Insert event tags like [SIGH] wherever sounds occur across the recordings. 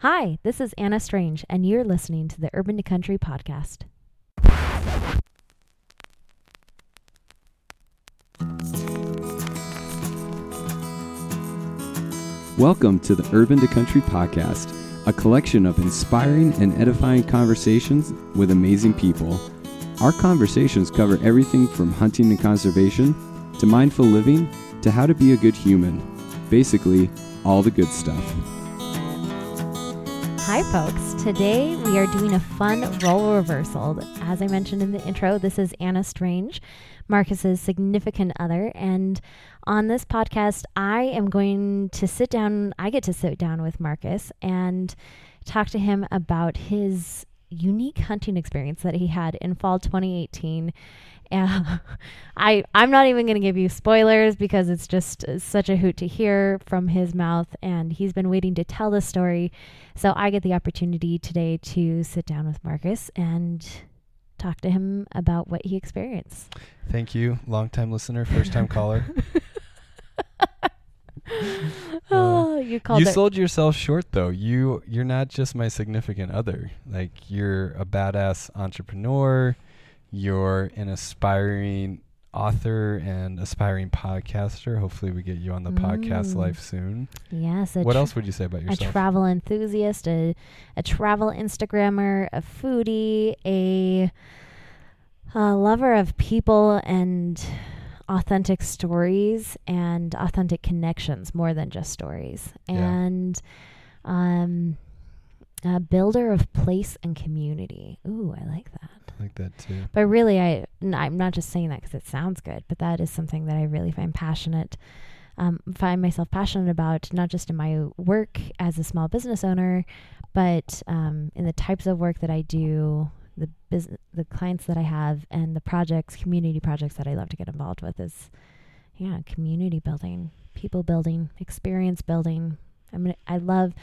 Hi, this is Anna Strange, and you're listening to the Urban to Country podcast. Welcome to the Urban to Country podcast, a collection of inspiring and edifying conversations with amazing people. Our conversations cover everything from hunting and conservation to mindful living to how to be a good human. Basically, all the good stuff. Hi, folks. Today we are doing a fun role reversal. As I mentioned in the intro, this is Anna Strange, Marcus's significant other. And on this podcast, I am going to sit down, I get to sit down with Marcus and talk to him about his unique hunting experience that he had in fall 2018 and I I'm not even going to give you spoilers because it's just uh, such a hoot to hear from his mouth and he's been waiting to tell the story. So I get the opportunity today to sit down with Marcus and talk to him about what he experienced. Thank you, long time listener, first time caller. [LAUGHS] [LAUGHS] oh, uh, you called you sold yourself short though. You you're not just my significant other. Like you're a badass entrepreneur. You're an aspiring author and aspiring podcaster. Hopefully, we get you on the podcast Mm. life soon. yes, What tr- else would you say about yourself? a travel enthusiast, a, a travel Instagrammer, a foodie, a, a lover of people and authentic stories and authentic connections more than just stories. Yeah. And um, a builder of place and community. Ooh, I like that. Like that too. But really, I I'm not just saying that because it sounds good, but that is something that I really find passionate, um, find myself passionate about, not just in my work as a small business owner, but um, in the types of work that I do, the business, the clients that I have, and the projects, community projects that I love to get involved with is, yeah, community building, people building, experience building. I mean, I love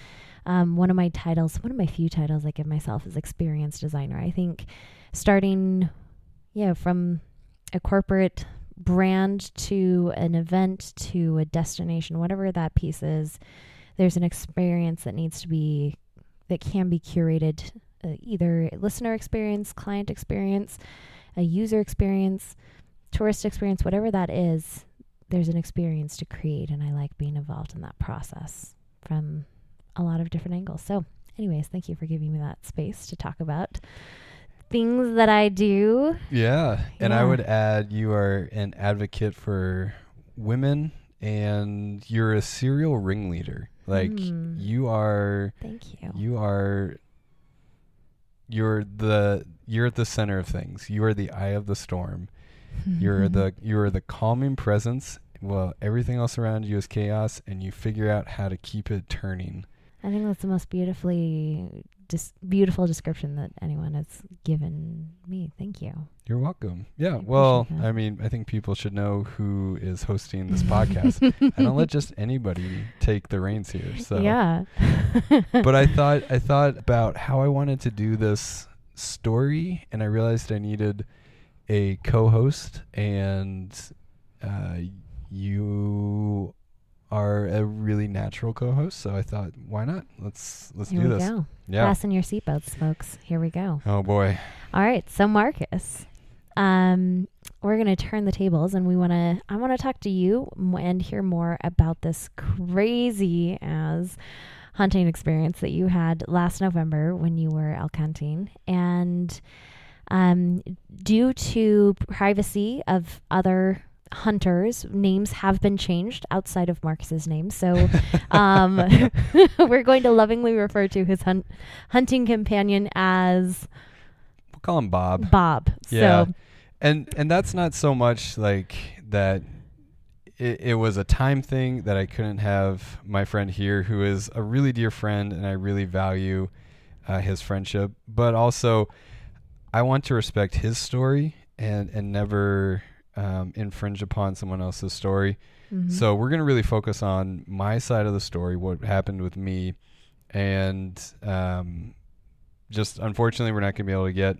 um, one of my titles, one of my few titles I give myself is experience designer. I think starting yeah from a corporate brand to an event to a destination whatever that piece is there's an experience that needs to be that can be curated uh, either listener experience client experience a user experience tourist experience whatever that is there's an experience to create and i like being involved in that process from a lot of different angles. So anyways thank you for giving me that space to talk about things that I do. Yeah, and I would add you are an advocate for women, and you're a serial ringleader. Like Hmm. you are. Thank you. You are you're the you're at the center of things. You are the eye of the storm. [LAUGHS] You're the you're the calming presence. Well, everything else around you is chaos and you figure out how to keep it turning. I think that's the most beautifully dis- beautiful description that anyone has given me. Thank you. You're welcome. Yeah. I Well. I mean, I think people should know who is hosting this [LAUGHS] podcast. I don't let just [LAUGHS] anybody take the reins here. So Yeah. [LAUGHS] but I thought I thought about how I wanted to do this story, and I realized I needed a co-host, and uh, you are a really natural co-host. So I thought, why not? Let's let's Here do we this. go. Yeah. Fasten your seatbelts, folks. Here we go. Oh boy. All right. So Marcus, um, we're gonna turn the tables, and we wanna. I want to talk to you and hear more about this crazy as hunting experience that you had last November when you were elk hunting, and um, due to privacy of other hunters, names have been changed outside of Marcus's name. So [LAUGHS] um, [LAUGHS] we're going to lovingly refer to his hunt- hunting companion as We'll call him Bob. Bob. Yeah. So and and that's not so much like that it, it was a time thing that I couldn't have my friend here who is a really dear friend and I really value uh, his friendship but also I want to respect his story and and never um, infringe upon someone else's story mhm. so we're going to really focus on my side of the story, what happened with me, and um, just unfortunately, we're not going to be able to get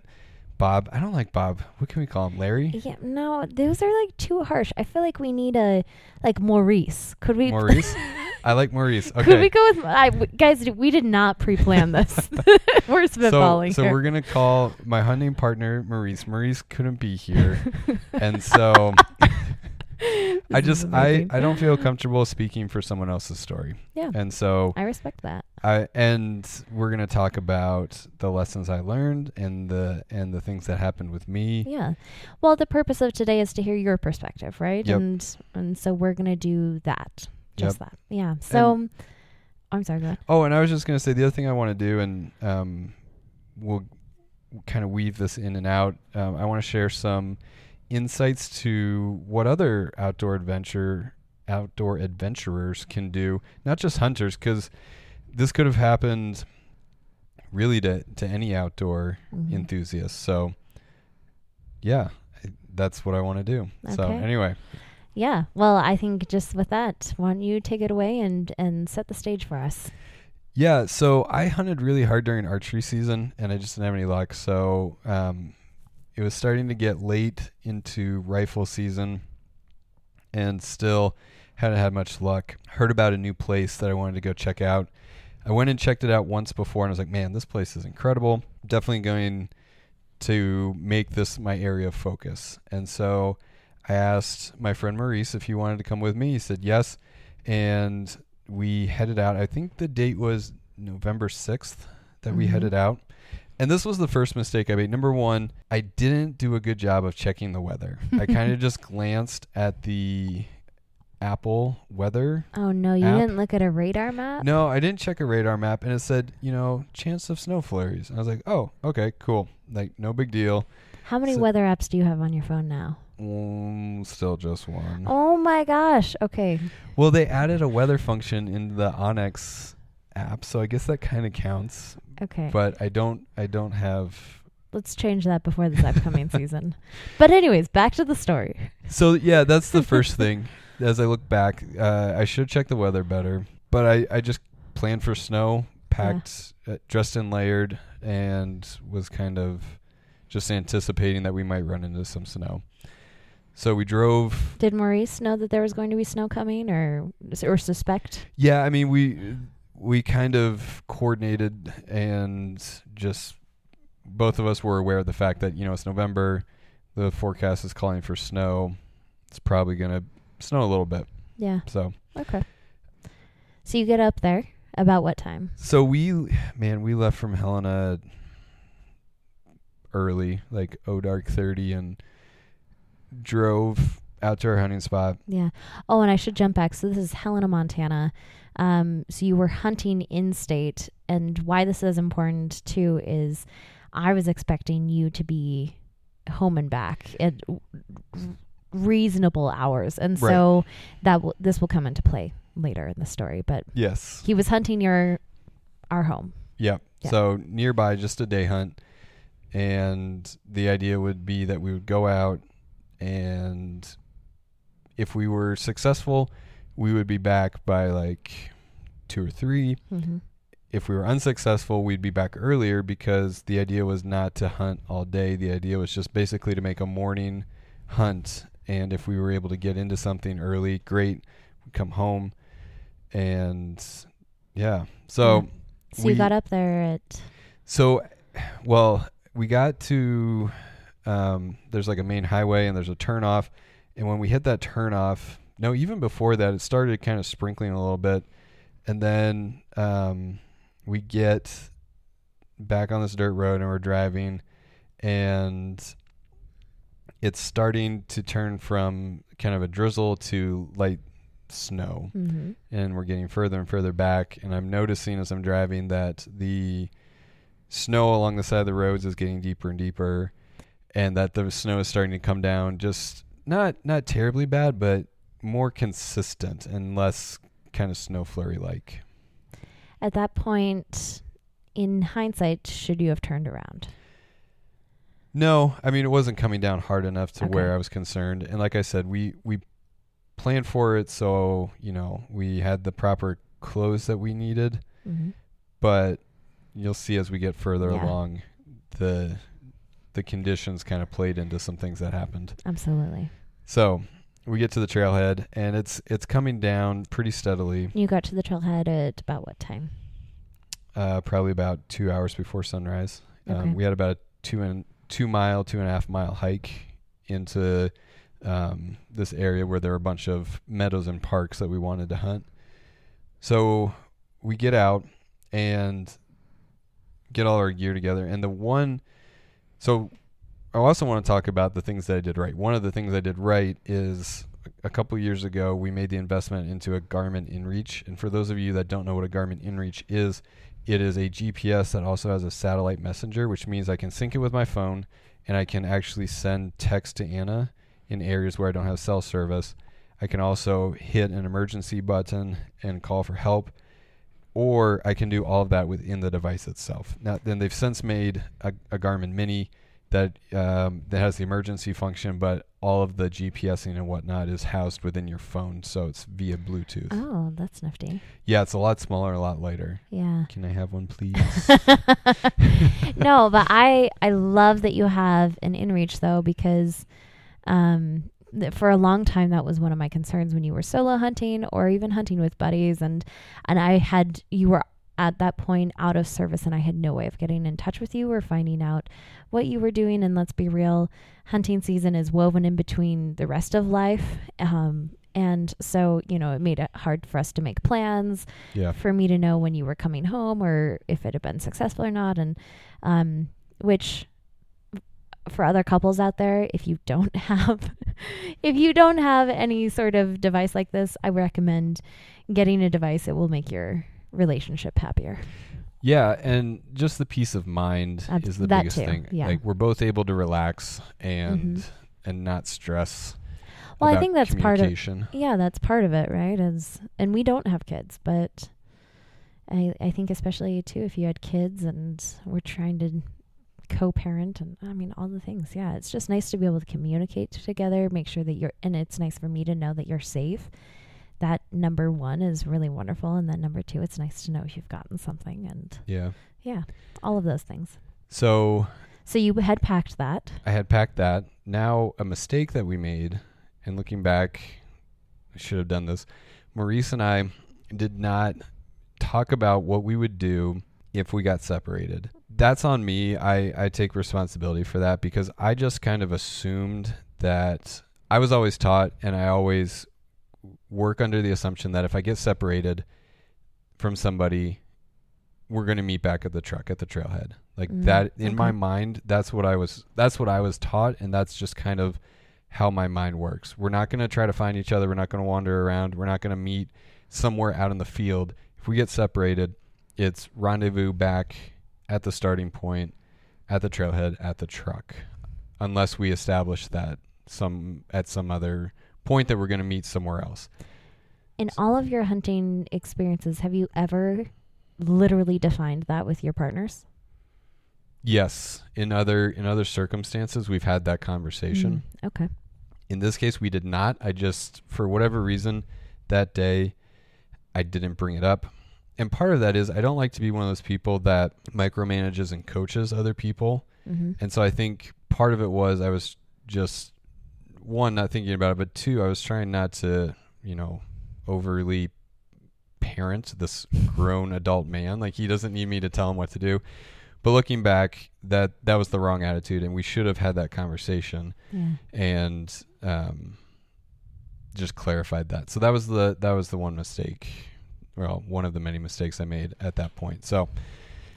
Bob. I don't like Bob. What can we call him? Larry? Yeah, no, those are like too harsh. I feel like we need a like Maurice. Could we Maurice? [LAUGHS] I like Maurice. Okay. Could we go with I, guys? We did not pre-plan this. [LAUGHS] [LAUGHS] we're so, spitballing so here. we're gonna call my hunting partner Maurice. Maurice couldn't be here, [LAUGHS] and so I just I. I don't feel comfortable speaking for someone else's story, yeah, and so I respect that. I and we're gonna talk about the lessons I learned and the and the things that happened with me. Yeah. Well, the purpose of today is to hear your perspective, right? Yep. And and so we're gonna do that. Just Yep. that. Yeah. So I'm sorry. Go ahead. Oh, and I was just gonna say the other thing I want to do, and um, we'll kind of weave this in and out. Um, I want to share some insights to what other outdoor adventure outdoor adventurers can do, not just hunters, because this could have happened really to to any outdoor Mhm. enthusiast. So, yeah, I- that's what I want to do. So anyway, Yeah. Well, I think just with that, why don't you take it away and and set the stage for us? Yeah, so I hunted really hard during archery season, and I just didn't have any luck. So um, it was starting to get late into rifle season, and still hadn't had much luck. Heard about a new place that I wanted to go check out. I went and checked it out once before, and I was like, "Man, this place is incredible. Definitely going to make this my area of focus." And so I asked my friend Maurice if he wanted to come with me. He said yes, and we headed out. I think the date was November 6th that we Mhm. headed out. And this was the first mistake I made. Number one, I didn't do a good job of checking the weather. [LAUGHS] I kind of just glanced at the Apple weather. Oh no, you App? didn't look at a radar map. No, I didn't check a radar map, and it said, you know, chance of snow flurries. And I was like, oh, okay, cool. Like, no big deal. How many So- weather apps do you have on your phone now? Mm, still just one. Oh my gosh. Okay. Well, they added a weather function in the onX app, so I guess that kind of counts. Okay. But I don't. I don't have. Let's change that before this upcoming [LAUGHS] season. But anyways, back to the story. So yeah, that's the first [LAUGHS] thing. As I look back, uh, I should check the weather better. But I, I just planned for snow, packed, uh, dressed and layered, and was kind of just anticipating that we might run into some snow. So we drove. Did Maurice know that there was going to be snow coming, or or suspect? Yeah, I mean we we kind of coordinated and just both of us were aware of the fact that you know it's November, the forecast is calling for snow. It's probably gonna snow a little bit. Yeah. So Okay. So you get up there about what time? so we man we left from Helena early, like oh dark thirty, and drove out to our hunting spot. Yeah. Oh, and I should jump back. So this is Helena, Montana. Um, so you were hunting in state, and why this is important too is I was expecting you to be home and back at reasonable hours, and Right. so that will this will come into play later in the story. But Yes. he was hunting your our home. Yep. Yeah. So nearby, just a day hunt, and the idea would be that we would go out, and if we were successful, we would be back by like two or three. Mm-hmm. If we were unsuccessful, we'd be back earlier because the idea was not to hunt all day. The idea was just basically to make a morning hunt, and if we were able to get into something early, great. We'd come home, and yeah. So. So you we- got up there at So, well, we got to um, there's like a main highway and there's a turnoff, and when we hit that turnoff, no, even before that, it started kind of sprinkling a little bit, and then um, we get back on this dirt road and we're driving, and it's starting to turn from kind of a drizzle to light snow. Mm-hmm. and we're getting further and further back. And i'm noticing as i'm driving that the snow along the side of the roads is getting deeper and deeper and that the snow is starting to come down just not not terribly bad but more consistent and less kind of snow flurry like at that point. In hindsight, should you have turned around? no i mean it wasn't coming down hard enough to Okay. where i was concerned and like i said we we planned for it so you know we had the proper clothes that we needed Mm-hmm. but you'll see as we get further Yeah. along the the conditions kind of played into some things that happened Absolutely. so we get to the trailhead, and it's it's coming down pretty steadily. You got to the trailhead at about what time? Uh, probably about two hours before sunrise. Okay. Um, we had about a two and two mile, two and a half mile hike into um, this area where there are a bunch of meadows and parks that we wanted to hunt. So we get out and get all our gear together. And the one, so I also want to talk about the things that I did right. One of the things I did right is a couple years ago we made the investment into a Garmin InReach. And for those of you that don't know what a Garmin InReach is, it is a GPS that also has a satellite messenger, which means I can sync it with my phone and I can actually send text to Anna in areas where I don't have cell service. I can also hit an emergency button and call for help, or I can do all of that within the device itself. Now, then they've since made a, a Garmin Mini that um, that has the emergency function, but all of the GPSing and whatnot is housed within your phone, so it's via Bluetooth. Oh, that's nifty. Yeah, it's a lot smaller, a lot lighter. Yeah. Can I have one, please? [LAUGHS] no, but [LAUGHS] I I love that you have an inReach though because um for a long time that was one of my concerns when you were solo hunting or even hunting with buddies. And and I had you were at that point out of service and I had no way of getting in touch with you or finding out what you were doing. And let's be real hunting season is woven in between the rest of life. Um and so you know it made it hard for us to make plans yeah. for me to know when you were coming home or if it had been successful or not. And um which for other couples out there if you don't [LAUGHS] have if you don't have any sort of device like this i recommend getting a device that will make your relationship happier Yeah, and just the peace of mind is the biggest too, thing. yeah. Like we're both able to relax and Mhm. and not stress. well i think that's part of yeah that's part of it right is and we don't have kids but i i think especially too if you had kids and we're trying to co-parent and i mean all the things yeah it's just nice to be able to communicate together make sure that you're and it's nice for me to know that you're safe that number one is really wonderful and then number two it's nice to know if you've gotten something and Yeah. yeah all of those things So so you had packed that I had packed that. Now a mistake that we made, and looking back, I should have done this. Maurice and I did not talk about what we would do if we got separated. That's on me. I, I take responsibility for that because I just kind of assumed that I was always taught and I always work under the assumption that if I get separated from somebody, we're going to meet back at the truck at the trailhead. Like Mm, that in my mind, that's what I was that's what I was taught and that's just kind of how my mind works. We're not going to try to find each other, we're not going to wander around, we're not going to meet somewhere out in the field. If we get separated, it's rendezvous back at the starting point at the trailhead at the truck. Unless we establish that some at some other point that we're going to meet somewhere else. in all of your hunting experiences have you ever literally defined that with your partners Yes, in other in other circumstances we've had that conversation. Mm, okay In this case we did not. I just for whatever reason that day I didn't bring it up. And part of that is I don't like to be one of those people that micromanages and coaches other people. mm-hmm. And so I think part of it was I was just one not thinking about it, but two I was trying not to, you know, overly parent this grown adult man. Like he doesn't need me to tell him what to do. But looking back, that that was the wrong attitude, and we should have had that conversation yeah and um, just clarified that. So that was the that was the one mistake. Well, one of the many mistakes I made at that point. So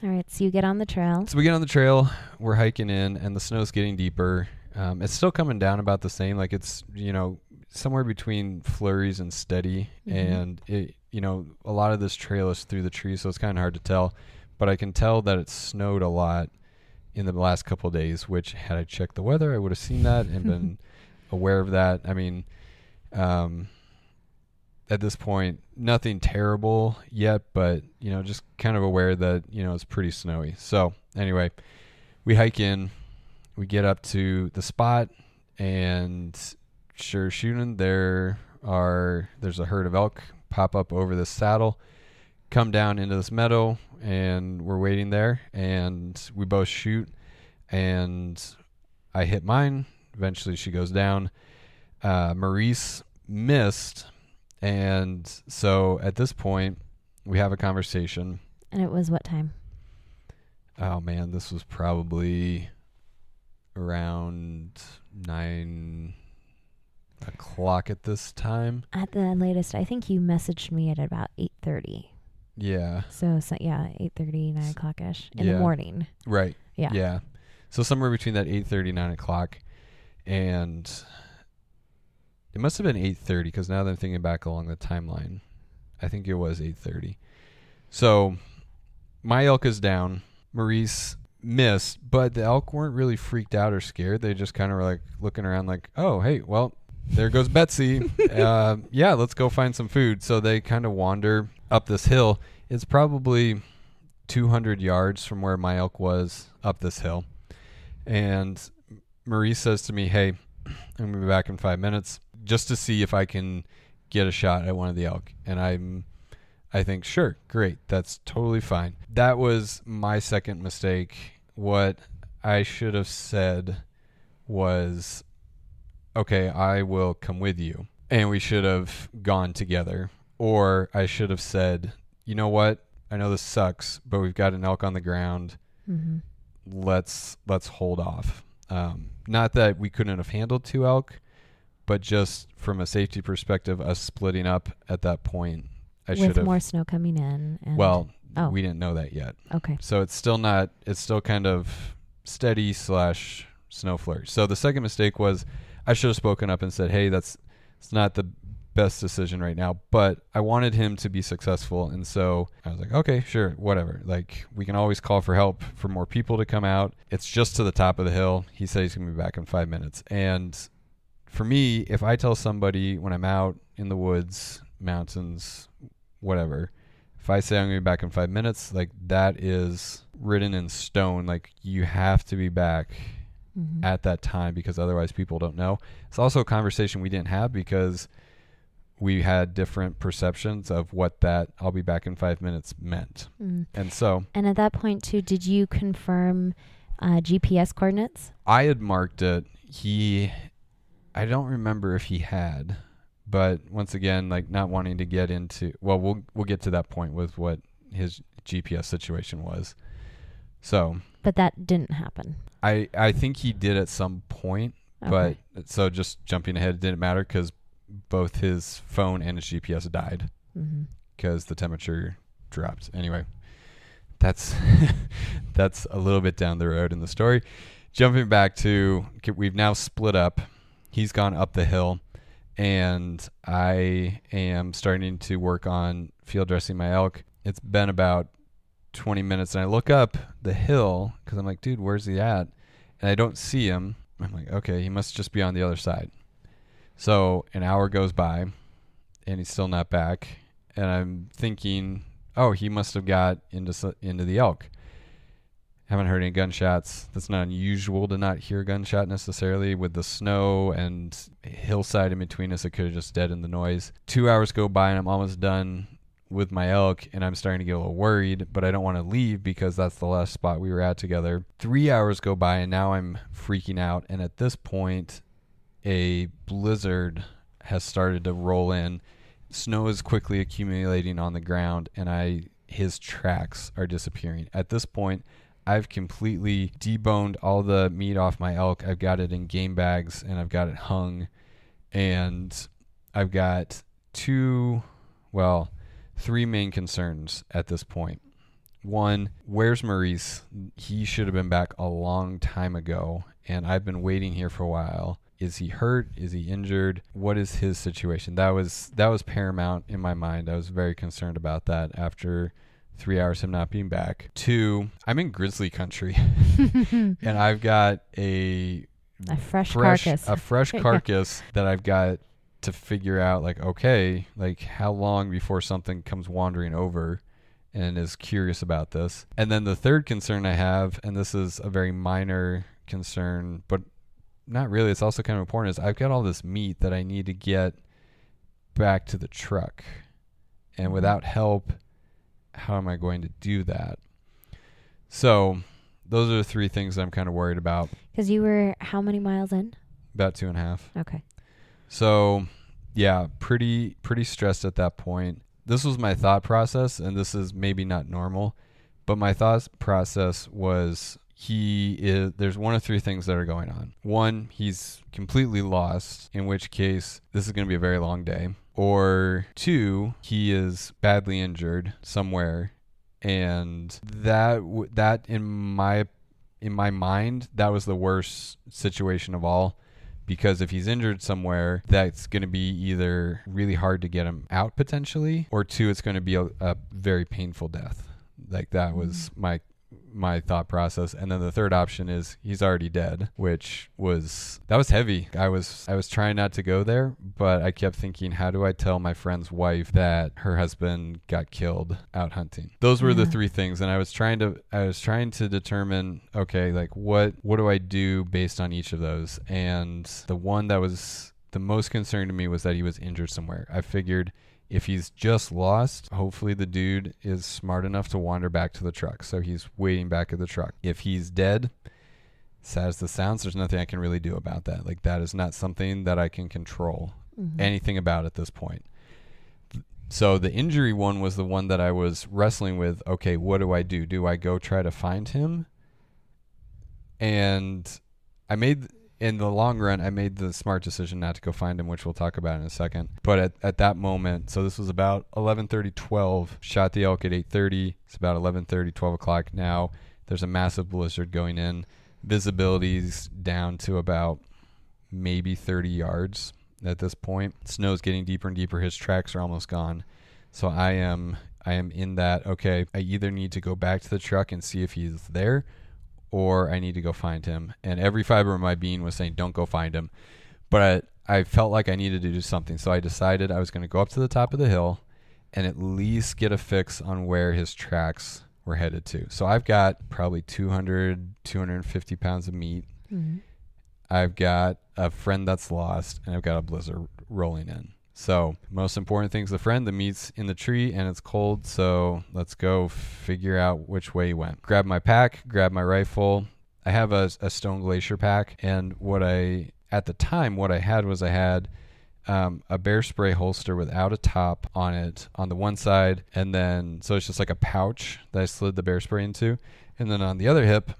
all right so you get on the trail so we get on the trail, we're hiking in, and the snow's getting deeper. Um, it's still coming down about the same. Like it's you know somewhere between flurries and steady, Mhm. and it you know a lot of this trail is through the trees, so it's kind of hard to tell. But I can tell that it snowed a lot in the last couple of days. Which had I checked the weather, I would have seen that and been [LAUGHS] aware of that. I mean, um, at this point, nothing terrible yet, but you know, just kind of aware that you know it's pretty snowy. So anyway, we hike in, we get up to the spot, and sure shooting, there are there's a herd of elk pop up over this saddle, come down into this meadow, and we're waiting there, and we both shoot, and I hit mine. Eventually, she goes down. Uh, Maurice missed, and so at this point, we have a conversation. And it was what time? Oh man, this was probably around nine o'clock at this time. At the latest, I think you messaged me at about 8.30. Yeah, So, so yeah, 8.30, 9 o'clock-ish in Yeah. the morning. right. Yeah. Yeah. So somewhere between that 8:30 9 o'clock and it must have been 8:30 because now that I'm thinking back along the timeline, I think it was 8:30. So my elk is down. Maurice missed, but the elk weren't really freaked out or scared. They just kind of were like looking around, like, "Oh, hey, well, there goes Betsy. [LAUGHS] uh, yeah, let's go find some food." So they kind of wander up this hill. It's probably 200 yards from where my elk was up this hill. And Maurice says to me, Hey, I'm going to be back in five minutes just to see if I can get a shot at one of the elk. And I'm, I think, sure, great. That's totally fine. That was my second mistake. What I should have said was, Okay, I will come with you. And we should have gone together. Or I should have said, You know what? I know this sucks, but we've got an elk on the ground Mm-hmm. let's let's hold off. Um, not that we couldn't have handled two elk, but just from a safety perspective, us splitting up at that point, I should With have. more snow coming in. And well, oh. we didn't know that yet, Okay. so it's still not. It's still kind of steady slash snow flurry. So the second mistake was I should have spoken up and said, "Hey, that's it's not the best decision right now, but I wanted him to be successful, and so I was like, okay, sure, whatever. Like we can always call for help for more people to come out. It's just to the top of the hill. He said he's gonna be back in five minutes, and for me, if I tell somebody when I'm out in the woods, mountains, whatever, if I say I'm gonna be back in five minutes, like that is written in stone. Like you have to be back Mhm. at that time because otherwise people don't know. It's also a conversation we didn't have because we had different perceptions of what that I'll be back in five minutes meant. Mm. And so And at that point, too, did you confirm uh, GPS coordinates? I had marked it. He, I don't remember if he had, but once again, like not wanting to get into, well, we'll, we'll get to that point with what his GPS situation was. So But that didn't happen. I, I think he did at some point, Okay. But so just jumping ahead, it didn't matter because both his phone and his GPS died mm-hmm. because the temperature dropped. Anyway, that's [LAUGHS] that's a little bit down the road in the story. Jumping back to we've now split up. He's gone up the hill, and I am starting to work on field dressing my elk. It's been about 20 minutes, and I look up the hill because I'm like, dude, where's he at? And I don't see him. I'm like, okay, he must just be on the other side. So an hour goes by, and he's still not back. And I'm thinking, oh, he must have got into into the elk. Haven't heard any gunshots. That's not unusual to not hear gunshot necessarily. With the snow and hillside in between us, it could have just deadened the noise. Two hours go by, and I'm almost done with my elk, and I'm starting to get a little worried, but I don't want to leave because that's the last spot we were at together. Three hours go by, and now I'm freaking out. And at this point, a blizzard has started to roll in. Snow is quickly accumulating on the ground, and I his tracks are disappearing. At this point, I've completely deboned all the meat off my elk. I've got it in game bags, and I've got it hung, and I've got two, well, three main concerns at this point. One, where's Maurice? He should have been back a long time ago, and I've been waiting here for a while. Is he hurt? Is he injured? What is his situation? That was that was paramount in my mind. I was very concerned about that after three hours of not being back. Two, I'm in grizzly country, [LAUGHS] and I've got a A fresh, fresh carcass. a fresh [LAUGHS] Yeah. carcass that I've got to figure out like okay like how long before something comes wandering over and is curious about this and then the third concern I have and this is a very minor concern but not really it's also kind of important is I've got all this meat that I need to get back to the truck and Mhm. without help how am I going to do that so those are the three things I'm kind of worried about Because you were how many miles in? about two and a half Okay. So, yeah, pretty pretty stressed at that point. This was my thought process and this is maybe not normal, but my thought process was he is there's one of three things that are going on. One, he's completely lost, in which case this is going to be a very long day. Or two, he is badly injured somewhere. And that w- that in my in my mind that was the worst situation of all. Because if he's injured somewhere that's going to be either really hard to get him out potentially or two it's going to be a, a very painful death. Like that was mm. my my thought process. And then the third option is he's already dead which was that was heavy. I was i was trying not to go there but i kept thinking how do i tell my friend's wife that her husband got killed out hunting? Those were the three things. And i was trying to i was trying to determine okay like what what do i do based on each of those? And the one that was the most concern to me was that he was injured somewhere. I figured if he's just lost, hopefully the dude is smart enough to wander back to the truck. So he's waiting back at the truck. If he's dead, sad as this sounds, there's nothing I can really do about that. Like that is not something that I can control Mhm. anything about at this point. So the injury one was the one that I was wrestling with. Okay, what do I do? Do I go try to find him? And I made in the long run, I made the smart decision not to go find him, which we'll talk about in a second. But at, at that moment, so this was about 11:30, 12. Shot the elk at 8:30. It's about 11:30, 12 o'clock now. There's a massive blizzard going in. Visibility's down to about maybe 30 yards at this point. Snow's getting deeper and deeper. His tracks are almost gone. So I am I am in that okay, I either need to go back to the truck and see if he's there or I need to go find him. And every fiber of my being was saying don't go find him. But I, I felt like I needed to do something. So I decided I was going to go up to the top of the hill and at least get a fix on where his tracks were headed to. So I've got probably 200 250 pounds of meat Mhm. I've got a friend that's lost, and I've got a blizzard rolling in. So, most important thing's the friend. The meat's in the tree and it's cold. So, let's go figure out which way he went. Grab my pack, grab my rifle. I have a, a Stone Glacier pack, and what I, at the time, what I had was I had um, a bear spray holster without a top on it on the one side, and then so it's just like a pouch that I slid the bear spray into, and then on the other hip,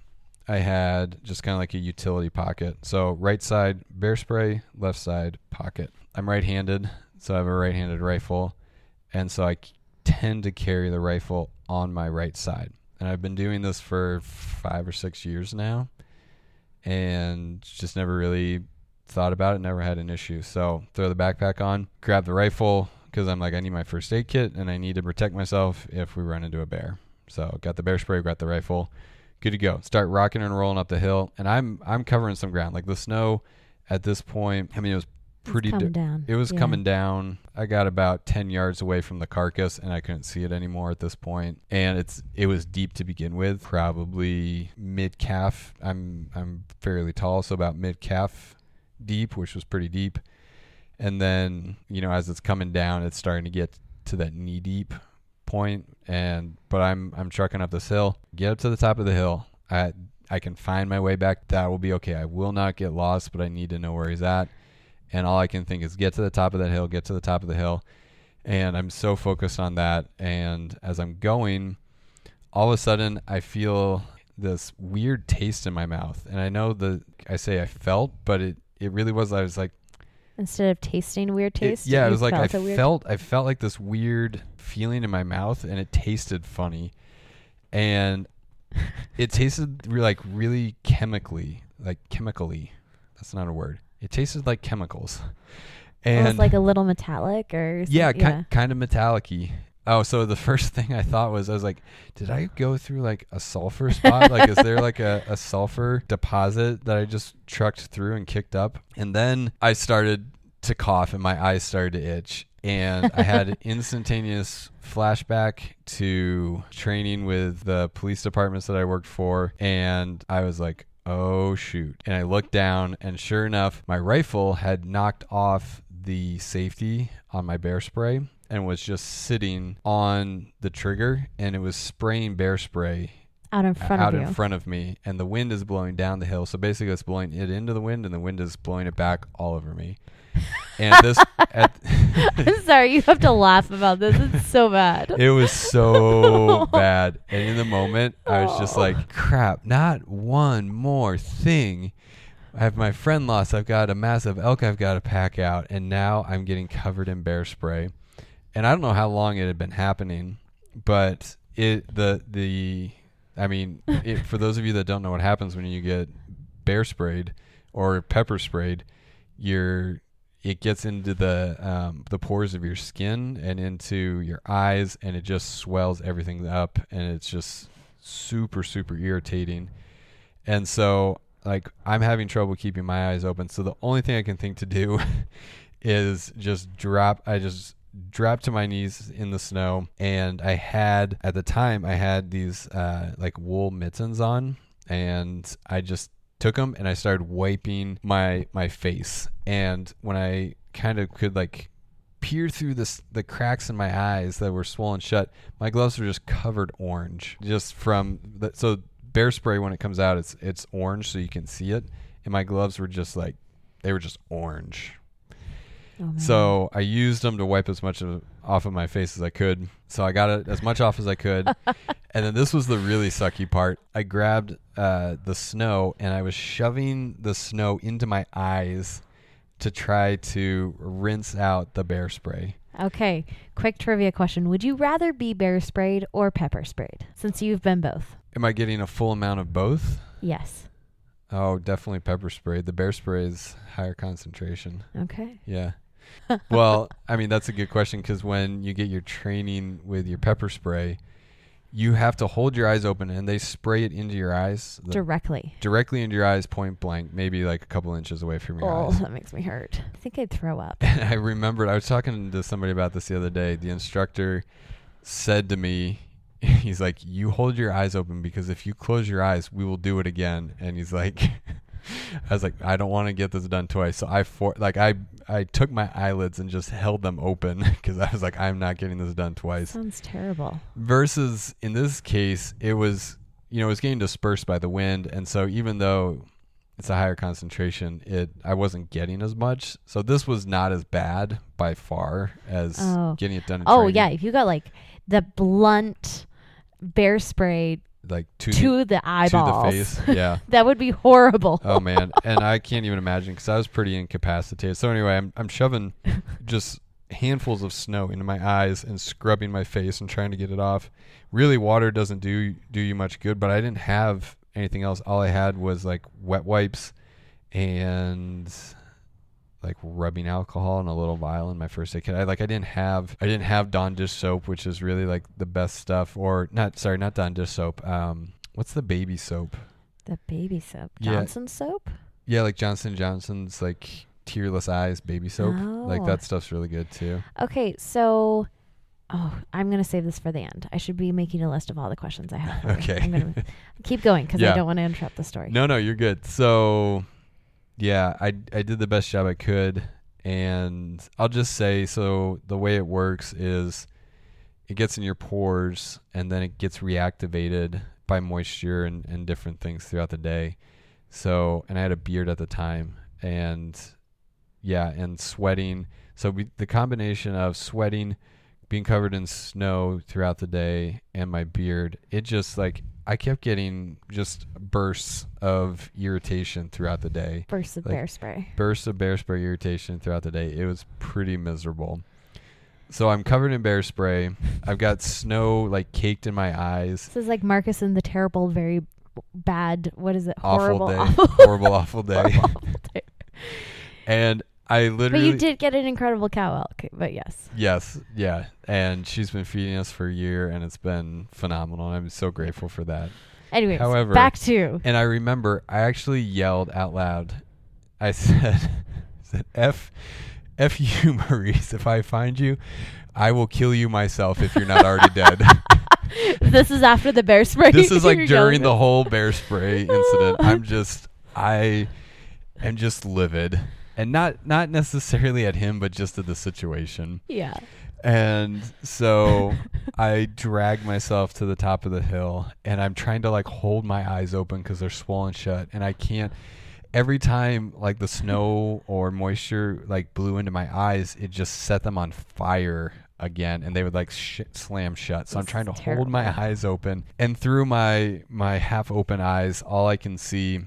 I had just kind of like a utility pocket. So right side bear spray, left side pocket. I'm right-handed, so I have a right-handed rifle, and so I tend to carry the rifle on my right side. And I've been doing this for five or six years now, and just never really thought about it. Never had an issue. So throw the backpack on, grab the rifle because I'm like I need my first aid kit and I need to protect myself if we run into a bear. So got the bear spray, got the rifle good to go. Start rocking and rolling up the hill, and I'm I'm covering some ground. Like the snow at this point, I mean it was pretty. Di- down. it was Yeah. coming down. I got about ten yards away from the carcass, and I couldn't see it anymore at this point. And it's it was deep to begin with, probably mid calf. I'm I'm fairly tall, so about mid calf deep, which was pretty deep. And then you know as it's coming down, it's starting to get to that knee deep point and but I'm I'm trucking up this hill. Get up to the top of the hill. I I can find my way back. That will be okay. I will not get lost, but I need to know where he's at. And all I can think is get to the top of that hill, get to the top of the hill. And I'm so focused on that and as I'm going, all of a sudden I feel this weird taste in my mouth. And I know the I say I felt, but it it really was I was like Instead of tasting weird it- taste, yeah, it was like I felt I felt like this weird feeling in my mouth, and it tasted funny, and [LAUGHS] it tasted like really chemically, like chemically. That's not a word. It tasted like chemicals, and almost like a little metallic or yeah, ki- kind of metallic-y. Oh, so the [LAUGHS] first thing I thought was I was like, did I go through like a sulfur spot? like, is there like a, a sulfur deposit that I just trucked through and kicked up? And then I started to cough and my eyes started to itch. And I had an [LAUGHS] instantaneous flashback to training with the police departments that I worked for. And I was like, oh shoot. And I looked down, and sure enough, my rifle had knocked off the safety on my bear spray and was just sitting on the trigger and it was spraying bear spray Out in front out of you. in front of me, and the wind is blowing down the hill. So basically, it's blowing it into the wind, and the wind is blowing it back all over me. And this, at, [LAUGHS] I'm sorry, you have to laugh about this. It's so bad. it was so [LAUGHS] bad. And in the moment, I was just like, "Crap! Not one more thing." I have my friend lost. I've got a massive elk I've got to pack out, and now I'm getting covered in bear spray. And I don't know how long it had been happening, but it the the I mean, it, for those of you that don't know what happens when you get bear sprayed or pepper sprayed, your it gets into the um, the pores of your skin and into your eyes, and it just swells everything up, and it's just super super irritating. And so, like, I'm having trouble keeping my eyes open. So the only thing I can think to do [LAUGHS] is just drop. I just dropped to my knees in the snow, and I had at the time I had these uh, like wool mittens on, and I just took them and I started wiping my my face. And when I kind of could like peer through this the cracks in my eyes that were swollen shut, my gloves were just covered orange, just from the, so bear spray when it comes out, it's it's orange so you can see it, and my gloves were just like they were just orange. Oh. So I used them to wipe as much of, off of my face as I could. So I got it as much off as I could. [LAUGHS] and then this was the really sucky part. I grabbed uh, the snow and I was shoving the snow into my eyes to try to rinse out the bear spray. Okay, quick trivia question. Would you rather be bear sprayed or pepper sprayed? Since you've been both. Am I getting a full amount of both? Yes. Oh, definitely pepper spray. The bear spray is higher concentration. Okay. Yeah. [LAUGHS] well, I mean that's a good question because when you get your training with your pepper spray, you have to hold your eyes open and they spray it into your eyes Directly. directly into your eyes, point blank, maybe like a couple inches away from your Oh, eyes. that makes me hurt. I think I'd throw up. [LAUGHS] And I remembered I was talking to somebody about this the other day. The instructor said to me, [LAUGHS] he's like, "You hold your eyes open because if you close your eyes, we will do it again." And he's like, I was like, I don't want to get this done twice. So I for like I I took my eyelids and just held them open [LAUGHS] because I was like, I'm not getting this done twice. Sounds terrible. Versus in this case, it was you know it was getting dispersed by the wind, and so even though it's a higher concentration, it I wasn't getting as much. So this was not as bad by far as Oh. getting it done. In Oh training. yeah, if you got like the blunt bear spray like to, to the the, to eyeballs, the face. Yeah. [LAUGHS] that would be horrible. Oh man, and I can't even imagine because I was pretty incapacitated. So anyway, I'm I'm shoving [LAUGHS] just handfuls of snow into my eyes and scrubbing my face and trying to get it off. Really, water doesn't do do you much good, but I didn't have anything else. All I had was like wet wipes and like rubbing alcohol and a little vial in my first aid kit. I like I didn't have I didn't have Dawn dish soap, which is really like the best stuff. Or not sorry, not Dawn dish soap. Um, what's the baby soap? The baby soap, Yeah. Johnson soap. Yeah, like Johnson Johnson's like tearless eyes baby soap. Oh. Like Oh. that stuff's really good too. Okay, so oh, I'm gonna save this for the end. I should be making a list of all the questions I have. [LAUGHS] Okay. I'm gonna [LAUGHS] keep going because I don't want to interrupt the story. No, no, you're good. So, yeah, I I did the best job I could, and I'll just say so. The way it works is, it gets in your pores, and then it gets reactivated by moisture and and different things throughout the day. So, and I had a beard at the time, and yeah, and sweating. So we, the combination of sweating, being covered in snow throughout the day, and my beard, it just like I kept getting just bursts of irritation throughout the day. Bursts of Like- bear spray. Bursts of bear spray irritation throughout the day. It was pretty miserable. So I'm covered in bear spray. I've got snow like caked in my eyes. This is like Marcus and the terrible, very bad. What is it? Awful Horrible, day. awful, Horrible, awful [LAUGHS] day. horrible, awful day. And I literally. But you did get an incredible cow elk. But yes, Yes, yeah. And she's been feeding us for a year and it's been phenomenal. I'm so grateful for that. anyways, However- back to And I remember I actually yelled out loud. I said, [LAUGHS] I said F F you, Maurice, if I find you, I will kill you myself if you're not already dead. [LAUGHS] this is after the bear spray. this is [LAUGHS] like during the whole bear spray incident. I'm just I am just livid. And not not necessarily at him, but just at the situation. Yeah. And so [LAUGHS] I drag myself to the top of the hill and I'm trying to like hold my eyes open because they're swollen shut and I can't. Every time like the snow [LAUGHS] or moisture like blew into my eyes, it just set them on fire again and they would like sh- slam shut. So I'm trying to is hold my eyes open and through my my half open eyes, all I can see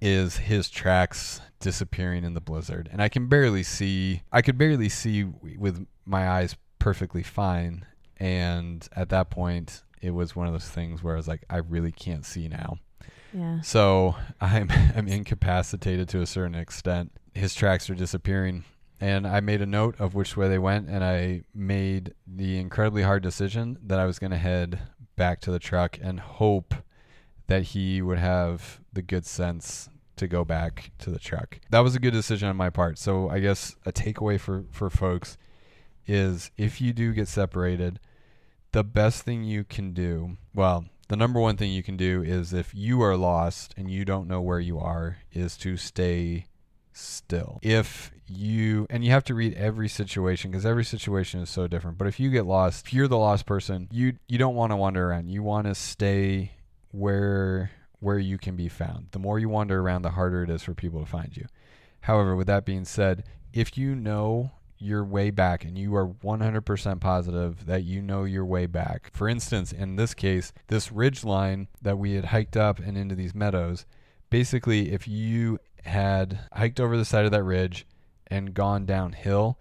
is his tracks disappearing in the blizzard. And i can barely see i could barely see with my eyes perfectly fine. And at that point it was one of those things where i was like i really can't see now. Yeah. so [LAUGHS] i'm i'm incapacitated to a certain extent. His tracks are disappearing. And i made a note of which way they went and i made the incredibly hard decision that i was going to head back to the truck and hope that he would have the good sense to go back to the truck. That was a good decision on my part. So I guess a takeaway for for folks is if you do get separated, the best thing you can do, well, the number one thing you can do is if you are lost and you don't know where you are is to stay still. If you and you have to read every situation because every situation is so different. But if you get lost, if you're the lost person, you you don't want to wander around. You want to stay where where you can be found. The more you wander around, the harder it is for people to find you. However, with that being said, if you know your way back and you are 100% positive that you know your way back. For instance, in this case, this ridge line that we had hiked up and into these meadows, basically if you had hiked over the side of that ridge and gone downhill,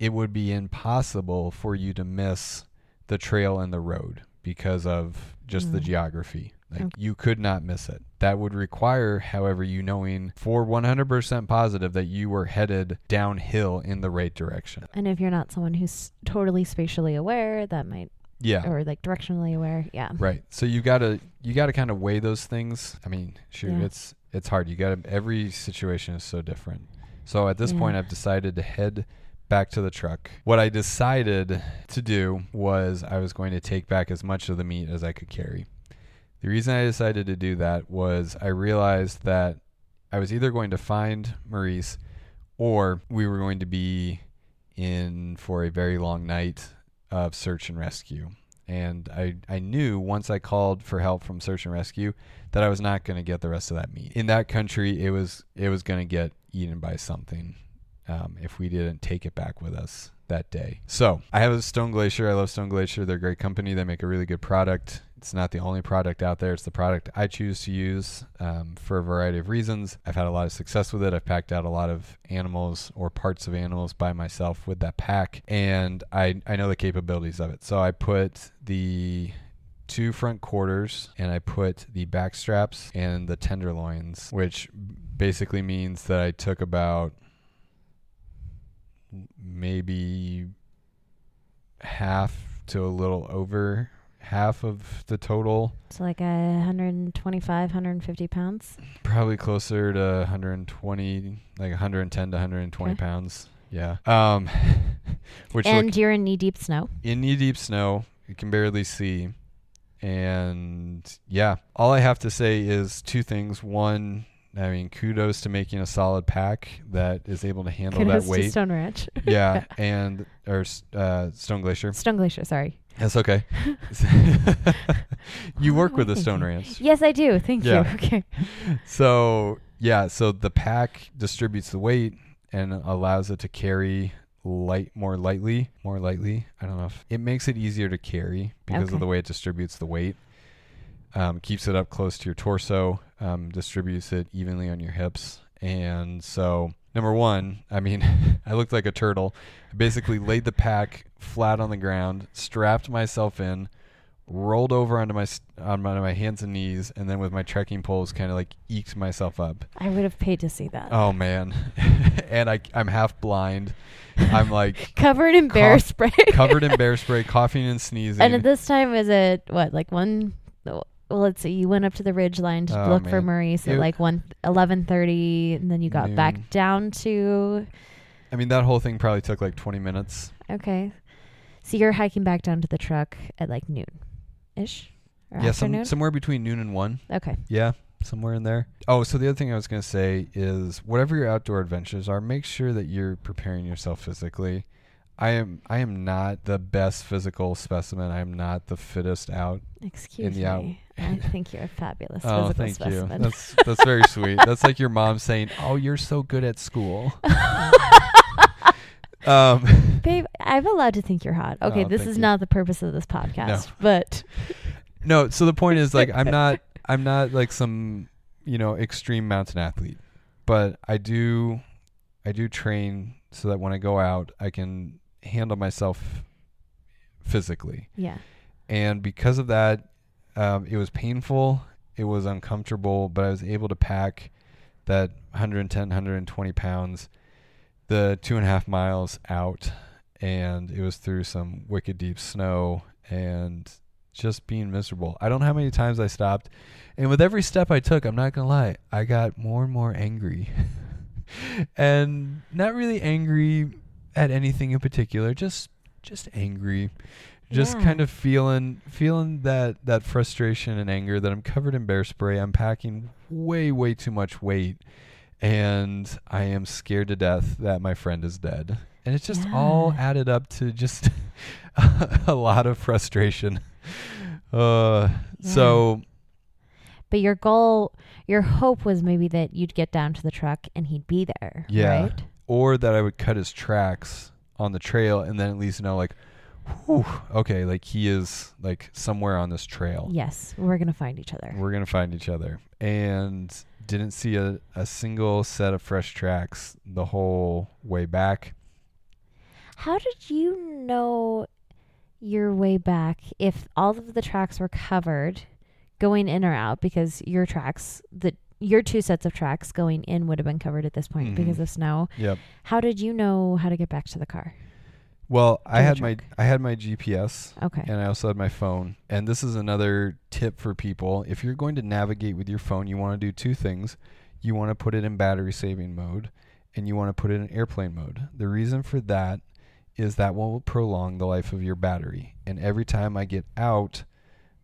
it would be impossible for you to miss the trail and the road because of just the Mm. geography. Like Okay. you could not miss it. That would require, however, you knowing for 100% positive that you were headed downhill in the right direction. And if you're not someone who's totally spatially aware, that might, Yeah. or like directionally aware, yeah. Right. So you gotta you gotta kind of weigh those things. I mean, shoot, Yeah. it's it's hard. You gotta every situation is so different. So at this Yeah. point, I've decided to head back to the truck. What I decided to do was I was going to take back as much of the meat as I could carry. The reason I decided to do that was I realized that I was either going to find Maurice or we were going to be in for a very long night of search and rescue. And I, I knew once I called for help from search and rescue that I was not going to get the rest of that meat. In that country, it was it was going to get eaten by something um, if we didn't take it back with us that day. So I have a Stone Glacier. I love Stone Glacier. They're a great company. They make a really good product. It's not the only product out there. It's the product I choose to use um, for a variety of reasons. I've had a lot of success with it. I've packed out a lot of animals or parts of animals by myself with that pack, and I I know the capabilities of it. So I put the two front quarters and I put the back straps and the tenderloins, which basically means that I took about maybe half to a little over half of the total So like a 125, 150 pounds. probably closer to 120 like 110 to 120 Okay. pounds yeah um [LAUGHS] which and you're in knee deep snow. in knee deep snow you can barely see and yeah all i have to say is two things one i mean kudos to making a solid pack that is able to handle Kudos that weight Stone Ranch. yeah [LAUGHS] and or uh, stone glacier Stone Glacier, sorry. That's okay [LAUGHS] you work with the stone ranch Yes, I do. Thank Yeah. you. Okay. so yeah so the pack distributes the weight and allows it to carry light more lightly more lightly i don't know if it makes it easier to carry because Okay. of the way it distributes the weight um, keeps it up close to your torso um, distributes it evenly on your hips and so number one i mean [LAUGHS] i looked like a turtle i basically laid the pack flat on the ground strapped myself in rolled over onto my on my, my hands and knees and then with my trekking poles kind of like eked myself up I would have paid to see that. oh man [LAUGHS] and I, i'm half blind i'm like [LAUGHS] Covered in bear Cough- spray. [LAUGHS] covered in bear spray coughing and sneezing And at this time, is it what, like one? Well, let's see. You went up to the ridge line to Oh, look for man. Maurice at It- like one eleven thirty, and then you got Noon. back down to i mean that whole thing probably took like 20 minutes okay. So you're hiking back down to the truck at like noon, ish, yeah some, somewhere between noon and one okay. Yeah, somewhere in there. Oh, so the other thing I was going to say is whatever your outdoor adventures are, make sure that you're preparing yourself physically. I am I am not the best physical specimen. I am not the fittest out. Excuse the out- me. I [LAUGHS] think you're a fabulous Oh, physical thank specimen. you. That's that's very sweet. That's like your mom saying, "Oh, you're so good at school." [LAUGHS] [LAUGHS] um, [LAUGHS] Babe, I'm allowed to think you're hot. Okay, Oh, this is you. not the purpose of this podcast, [LAUGHS] but no. So the point is, like, I'm not [LAUGHS] I'm not like some you know extreme mountain athlete, but I do I do train so that when I go out, I can handle myself physically. yeah. and because of that um, it was painful it was uncomfortable but i was able to pack that 110 120 pounds the two and a half miles out and it was through some wicked deep snow and just being miserable i don't know how many times i stopped and with every step i took i'm not gonna lie i got more and more angry [LAUGHS] and not really angry at anything in particular just just angry just Yeah. kind of feeling feeling that that frustration and anger that I'm covered in bear spray. I'm packing way way too much weight and I am scared to death that my friend is dead. And it's just all added up to just [LAUGHS] a lot of frustration. Uh so But your goal, your hope was maybe that you'd get down to the truck and he'd be there, Yeah. right? or that I would cut his tracks on the trail and then at least know like whew, okay, like he is like somewhere on this trail. Yes, we're gonna find each other. We're gonna find each other, and didn't see a, a single set of fresh tracks the whole way back. How did you know your way back if all of the tracks were covered going in or out because your tracks the your two sets of tracks going in would have been covered at this point Mhm. because of snow. Yep. How did you know how to get back to the car? Well, I had my. I had my GPS Okay. and I also had my phone. And this is another tip for people: if you're going to navigate with your phone, you want to do two things. You want to put it in battery saving mode, and you want to put it in airplane mode. The reason for that is that will prolong the life of your battery. And every time I get out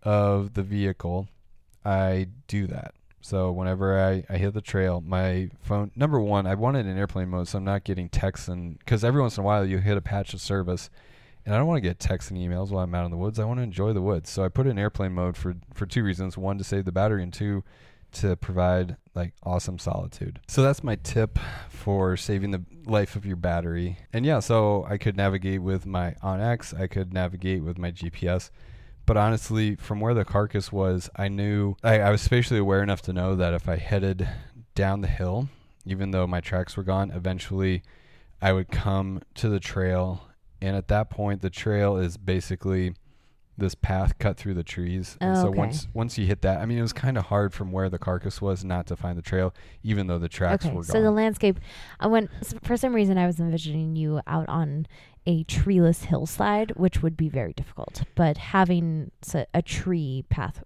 of the vehicle, I do that. So whenever I, I hit the trail, my phone number one, I want it in airplane mode, so I'm not getting texts and because every once in a while you hit a patch of service, and I don't want to get texts and emails while I'm out in the woods. I want to enjoy the woods, so I put it in airplane mode for for two reasons: one to save the battery, and two to provide like awesome solitude. So that's my tip for saving the life of your battery. And yeah, so I could navigate with my onX, I could navigate with my GPS. But honestly, from where the carcass was, I knew I, I was spatially aware enough to know that if I headed down the hill, even though my tracks were gone, eventually I would come to the trail. And at that point, the trail is basically this path cut through the trees. And Oh, so okay. once once you hit that, I mean, it was kind of hard from where the carcass was not to find the trail, even though the tracks were. okay. were So gone. the landscape, I went for some reason I was envisioning you out on a treeless hillside, which would be very difficult. But having a tree path,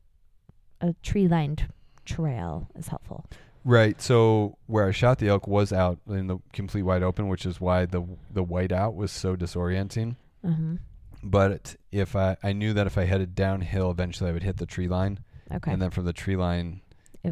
a tree lined trail is helpful. Right. So where I shot the elk was out in the complete wide open, which is why the the white out was so disorienting. hmm But if I I knew that if I headed downhill, eventually I would hit the tree line, Okay. and then from the tree line,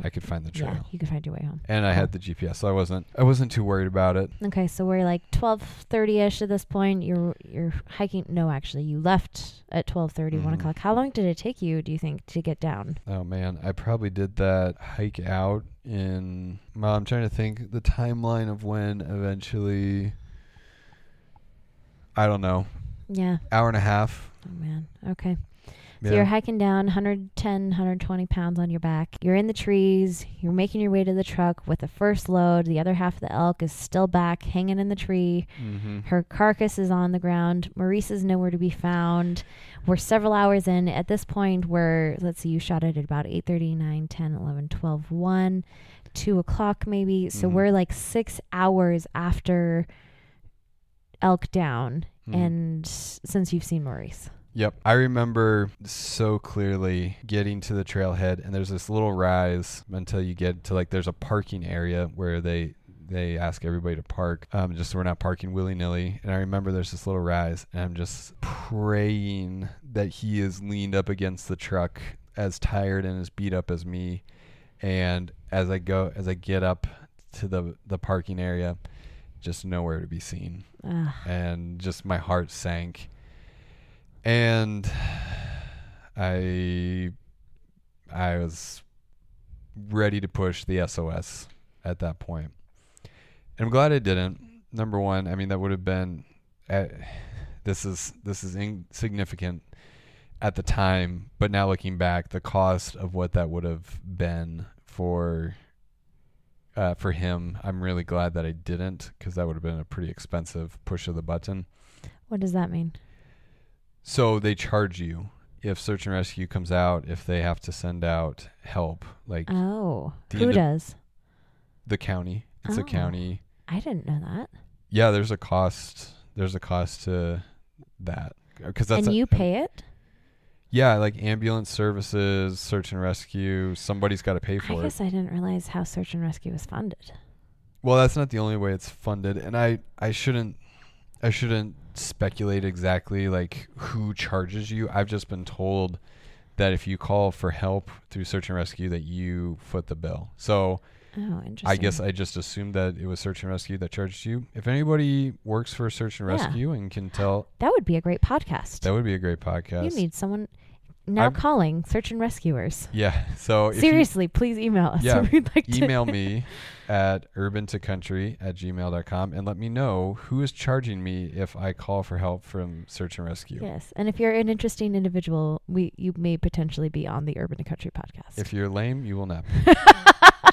I could find the trail. Yeah, you could find your way home. And I had the GPS, so I wasn't I wasn't too worried about it. Okay, so we're like twelve thirty ish at this point. You're you're hiking. No, actually, you left at twelve thirty, one Mhm. o'clock. How long did it take you? Do you think to get down? Oh man, I probably did that hike out in. Well, I'm trying to think the timeline of when eventually. I don't know, Yeah. hour and a half. Oh man. Okay. So Yeah. you're hiking down 110, 120 pounds on your back. You're in the trees. You're making your way to the truck with the first load. The other half of the elk is still back, hanging in the tree. mm-hmm. Her carcass is on the ground. Maurice is nowhere to be found. We're several hours in. At this point, we're, let's see, you shot it at about 8.30, 9, 10, 11, 12, 1, 2 o'clock maybe. So Mhm. we're like six hours after elk down. Mhm. And since you've seen Maurice. Yep. I remember so clearly getting to the trailhead and there's this little rise until you get to like there's a parking area where they they ask everybody to park um, just so we're not parking willy-nilly and i remember there's this little rise and i'm just praying that he is leaned up against the truck as tired and as beat up as me and as i go as i get up to the the parking area just nowhere to be seen Ugh. and just my heart sank and i i was ready to push the sos at that point. and i'm glad i didn't number one i mean that would have been uh, this is this is insignificant at the time but now looking back the cost of what that would have been for uh, for him i'm really glad that i didn't because that would have been a pretty expensive push of the button What does that mean? so they charge you if search and rescue comes out if they have to send out help like Oh, who does? the county it's Oh. a county I didn't know that. yeah there's a cost there's a cost to that because that's and a- you pay it? Yeah like ambulance services search and rescue somebody's got to pay for it. I guess I didn't realize how search and rescue was funded. well that's not the only way it's funded and i i shouldn't i shouldn't speculate exactly like who charges you. I've just been told that if you call for help through search and rescue that you foot the bill. So Oh, interesting. I guess I just assumed that it was search and rescue that charged you. If anybody works for search and Yeah. rescue and can tell, that would be a great podcast. that would be a great podcast. you need someone now I'm- calling search and rescuers. yeah. [LAUGHS] So if Seriously, please email us. [LAUGHS] Yeah, We'd like you to email me [LAUGHS] at urban to country at gmail.com and let me know who is charging me if I call for help from search and rescue. Yes, and if you're an interesting individual, we you may potentially be on the Urban to Country podcast. If you're lame, you will not. Be.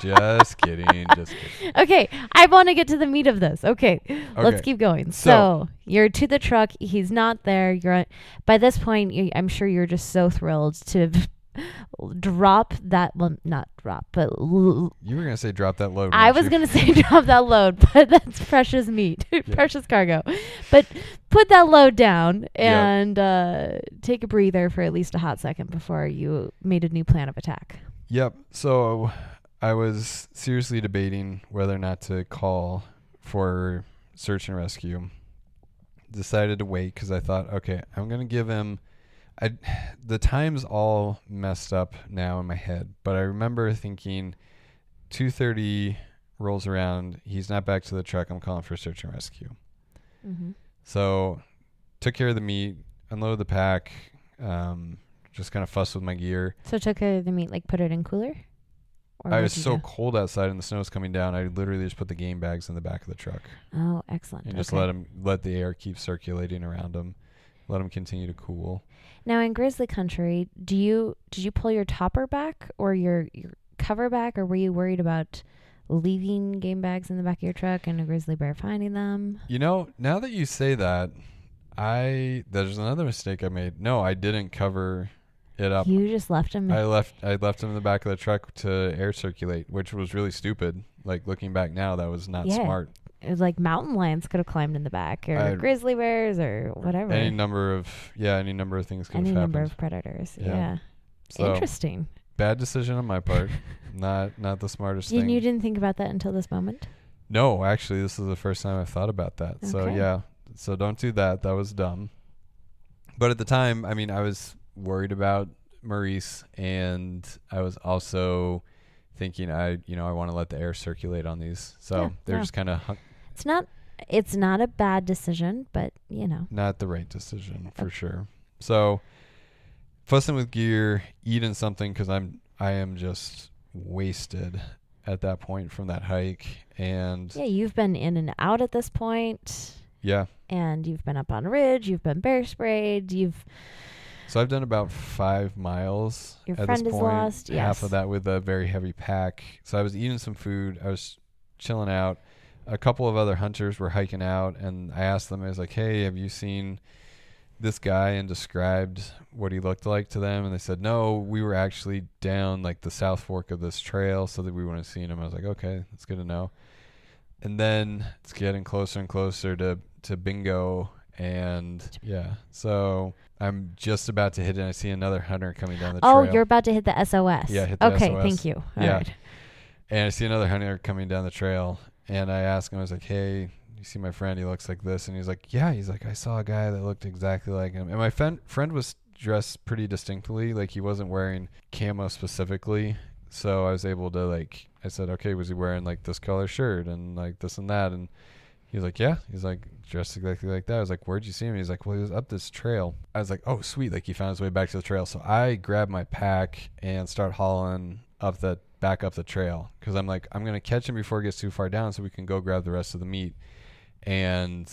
Just kidding. Just kidding. okay, I want to get to the meat of this. Okay, let's keep going. So, So- you're to the truck. He's not there. You're on, by this point. You, I'm sure you're just so thrilled to [LAUGHS] drop that. Well, not drop, but l- You were gonna say drop that load. I was you? gonna say [LAUGHS] drop that load, [LAUGHS] but that's precious meat, precious cargo. But put that load down and uh, take a breather for at least a hot second before you made a new plan of attack. Yep. So I was seriously debating whether or not to call for search and rescue. Decided to wait because I thought, okay, I'm gonna give him. I the time's all messed up now in my head, but I remember thinking, two thirty rolls around. He's not back to the truck. I'm calling for search and rescue. Mm-hmm. So took care of the meat, unloaded the pack. Um, just kind of fussed with my gear. So took care of the meat, like put it in cooler. I was so do? cold outside and the snow was coming down. I literally just put the game bags in the back of the truck Oh, excellent. and just let them let the air keep circulating around them, let them continue to cool. Now in grizzly country, do you did you pull your topper back or your your cover back, or were you worried about leaving game bags in the back of your truck and a grizzly bear finding them? You know, now that you say that, I there's another mistake I made. No, I didn't cover it up. You just left him. I left I left them in the back of the truck to air circulate, which was really stupid. Like looking back now, that was not Yeah. smart. it was like mountain lions could have climbed in the back, or I- grizzly bears, or whatever. Any number of yeah, any number of things could Any have number of predators. Yeah. Yeah. So Interesting. bad decision on my part. [LAUGHS] not not the smartest And thing. you didn't think about that until this moment. No, actually, this is the first time I've thought about that. So Okay. yeah, so don't do that. That was dumb. But at the time, I mean, I was worried about Maurice, and I was also thinking, I you know, I want to let the air circulate on these. So Yeah, they're yeah. just kind of hung- It's not. It's not a bad decision, but you know. not the right decision for Okay. sure. So fussing with gear, eating something because I'm I am just wasted at that point from that hike, and Yeah, you've been in and out at this point, yeah and you've been up on a ridge. You've been bear sprayed. You've So I've done about five miles. Your at friend this is point, lost, Half yes. of that with a very heavy pack. So I was eating some food. I was chilling out. A couple of other hunters were hiking out, and I asked them. I was like, "Hey, have you seen this guy?" And described what he looked like to them. And they said, "No, we were actually down like the south fork of this trail, so that we wouldn't have seen him." I was like, "Okay, that's good to know." And then it's getting closer and closer to to bingo, and yeah, so I'm just about to hit it. and I see another hunter coming down the oh, trail. Oh, you're about to hit the SOS. Yeah, hit the okay, SOS. thank you. All Yeah. right. And I see another hunter coming down the trail, and I ask him, I was like, "Hey, you see my friend? He looks like this." And he's like, "Yeah." He's like, "I saw a guy that looked exactly like him." And my friend friend was dressed pretty distinctly, like he wasn't wearing camo specifically. So I was able to like, I said, "Okay, was he wearing like this color shirt and like this and that?" And He was like, yeah. He's like dressed exactly like that. I was like, where'd you see him? He's like, well, he was up this trail. I was like, oh, sweet. Like he found his way back to the trail. So I grabbed my pack and start hauling up the back up the trail because I'm like, I'm gonna catch him before he gets too far down, so we can go grab the rest of the meat. And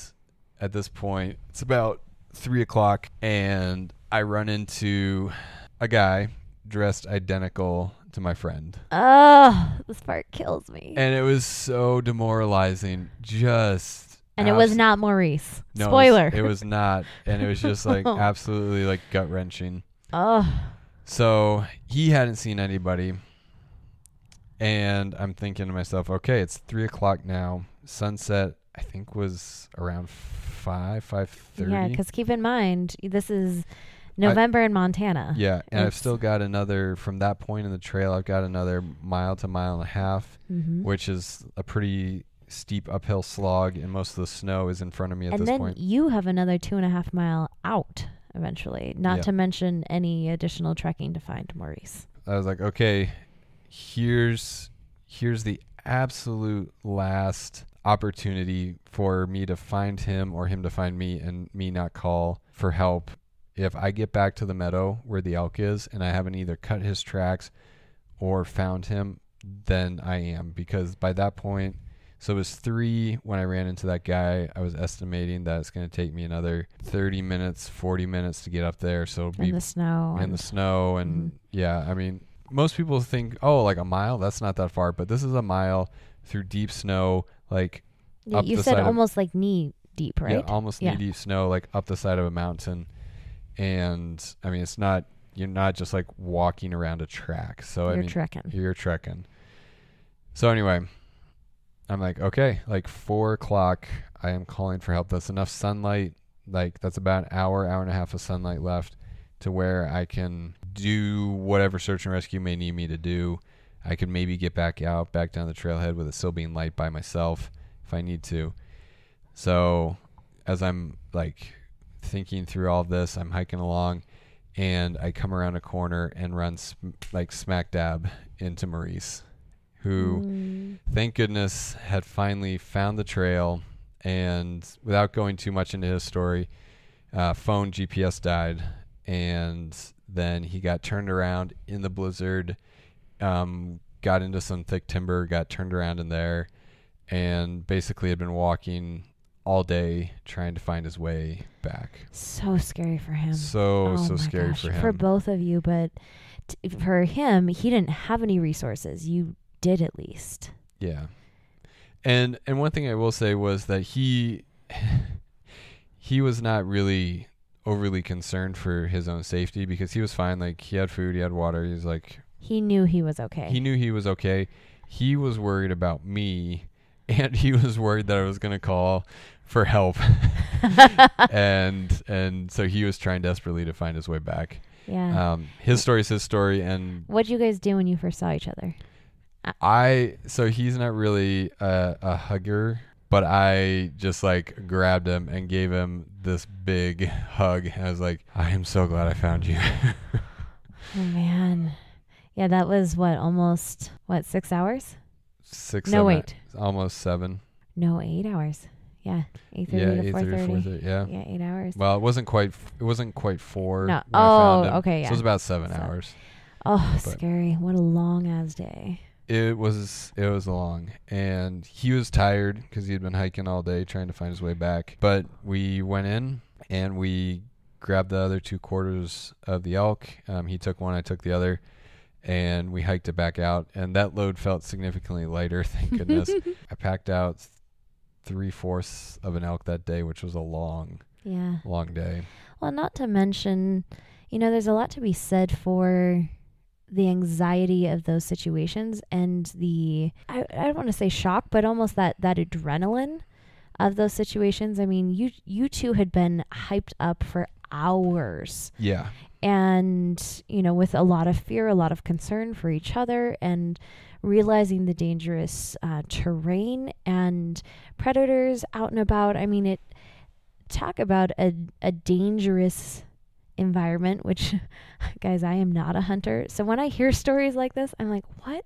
at this point, it's about three o'clock, and I run into a guy dressed identical to my friend. Oh, this part kills me. And it was so demoralizing. Just And it was not Maurice. no, it was- Spoiler. It was, not, and it was just like [LAUGHS] absolutely like gut wrenching. oh, So he hadn't seen anybody, and I'm thinking to myself, okay, it's three o'clock now. Sunset, I think, was around five, five thirty. yeah. Because keep in mind, this is November in Montana. Yeah, and I've still got another from that point in the trail. I've got another mile to mile and a half, hmm which is a pretty steep uphill slog, and most of the snow is in front of me at and this then point. you have another two and a half mile out eventually. Not Yeah. to mention any additional trekking to find Maurice. I was like, okay, here's here's the absolute last opportunity for me to find him or him to find me and me not call for help. If I get back to the meadow where the elk is and I haven't either cut his tracks or found him, then I am because by that point so it was three when I ran into that guy. I was estimating that it's going to take me another 30 minutes, 40 minutes to get up there. So it'll be in the snow. in the snow and Mhm. yeah i mean most people think oh like a mile that's not that far but this is a mile through deep snow like Yeah, up you the said side of- almost like knee deep, right? yeah almost Yeah. knee deep snow like up the side of a mountain and i mean it's not you're not just like walking around a track so i You're mean trekking. you're trekking so anyway i'm like okay like four o'clock i am calling for help. That's enough sunlight like that's about an hour hour and a half of sunlight left to where i can do whatever search and rescue may need me to do. I could maybe get back out back down the trailhead with it still being light by myself if i need to. So as i'm like thinking through all this i'm hiking along and i come around a corner and run sm- like smack dab into maurice who Mm. thank goodness had finally found the trail and without going too much into his story uh, phone gps died and then he got turned around in the blizzard um, got into some thick timber got turned around in there and basically had been walking all day trying to find his way back So scary for him. so oh so scary gosh, for him For both of you, but t- for him, he didn't have any resources. You did at least. Yeah. And and one thing I will say was that he [LAUGHS] he was not really overly concerned for his own safety because he was fine like he had food, he had water, he was like He knew he was okay. he knew he was okay. He was worried about me [LAUGHS] and he was worried that I was going to call for help. [LAUGHS] and and so he was trying desperately to find his way back. yeah. Um his story is his story and What'd you guys do when you first saw each other? I so he's not really a, a hugger, but I just like grabbed him and gave him this big hug. I was like, I am so glad I found you. [LAUGHS] Oh man. Yeah, that was what almost what six hours? Six, no, seven, wait, almost seven. no, eight hours. Yeah, eight thirty Yeah, to eight four thirty, four thirty. thirty. Yeah. Yeah, eight hours. Well, it wasn't quite. f- It wasn't quite four. No. when I found Oh, okay, So it was about seven So- hours. Oh, but- scary! What a long ass day. It was it was long, and he was tired because he had been hiking all day trying to find his way back. But we went in and we grabbed the other two quarters of the elk. Um, he took one, I took the other, and we hiked it back out. And that load felt significantly lighter, [LAUGHS] thank goodness. [LAUGHS] I packed out three fourths of an elk that day, which was a long, Yeah. long day. Well, not to mention, you know, there's a lot to be said for the anxiety of those situations and the I, I don't want to say shock, but almost that that adrenaline of those situations. I mean, you you two had been hyped up for hours. Yeah, and you know with a lot of fear a lot of concern for each other and realizing the dangerous uh, terrain and predators out and about. I mean it talk about a, a dangerous environment which [LAUGHS] guys i am not a hunter so when i hear stories like this i'm like what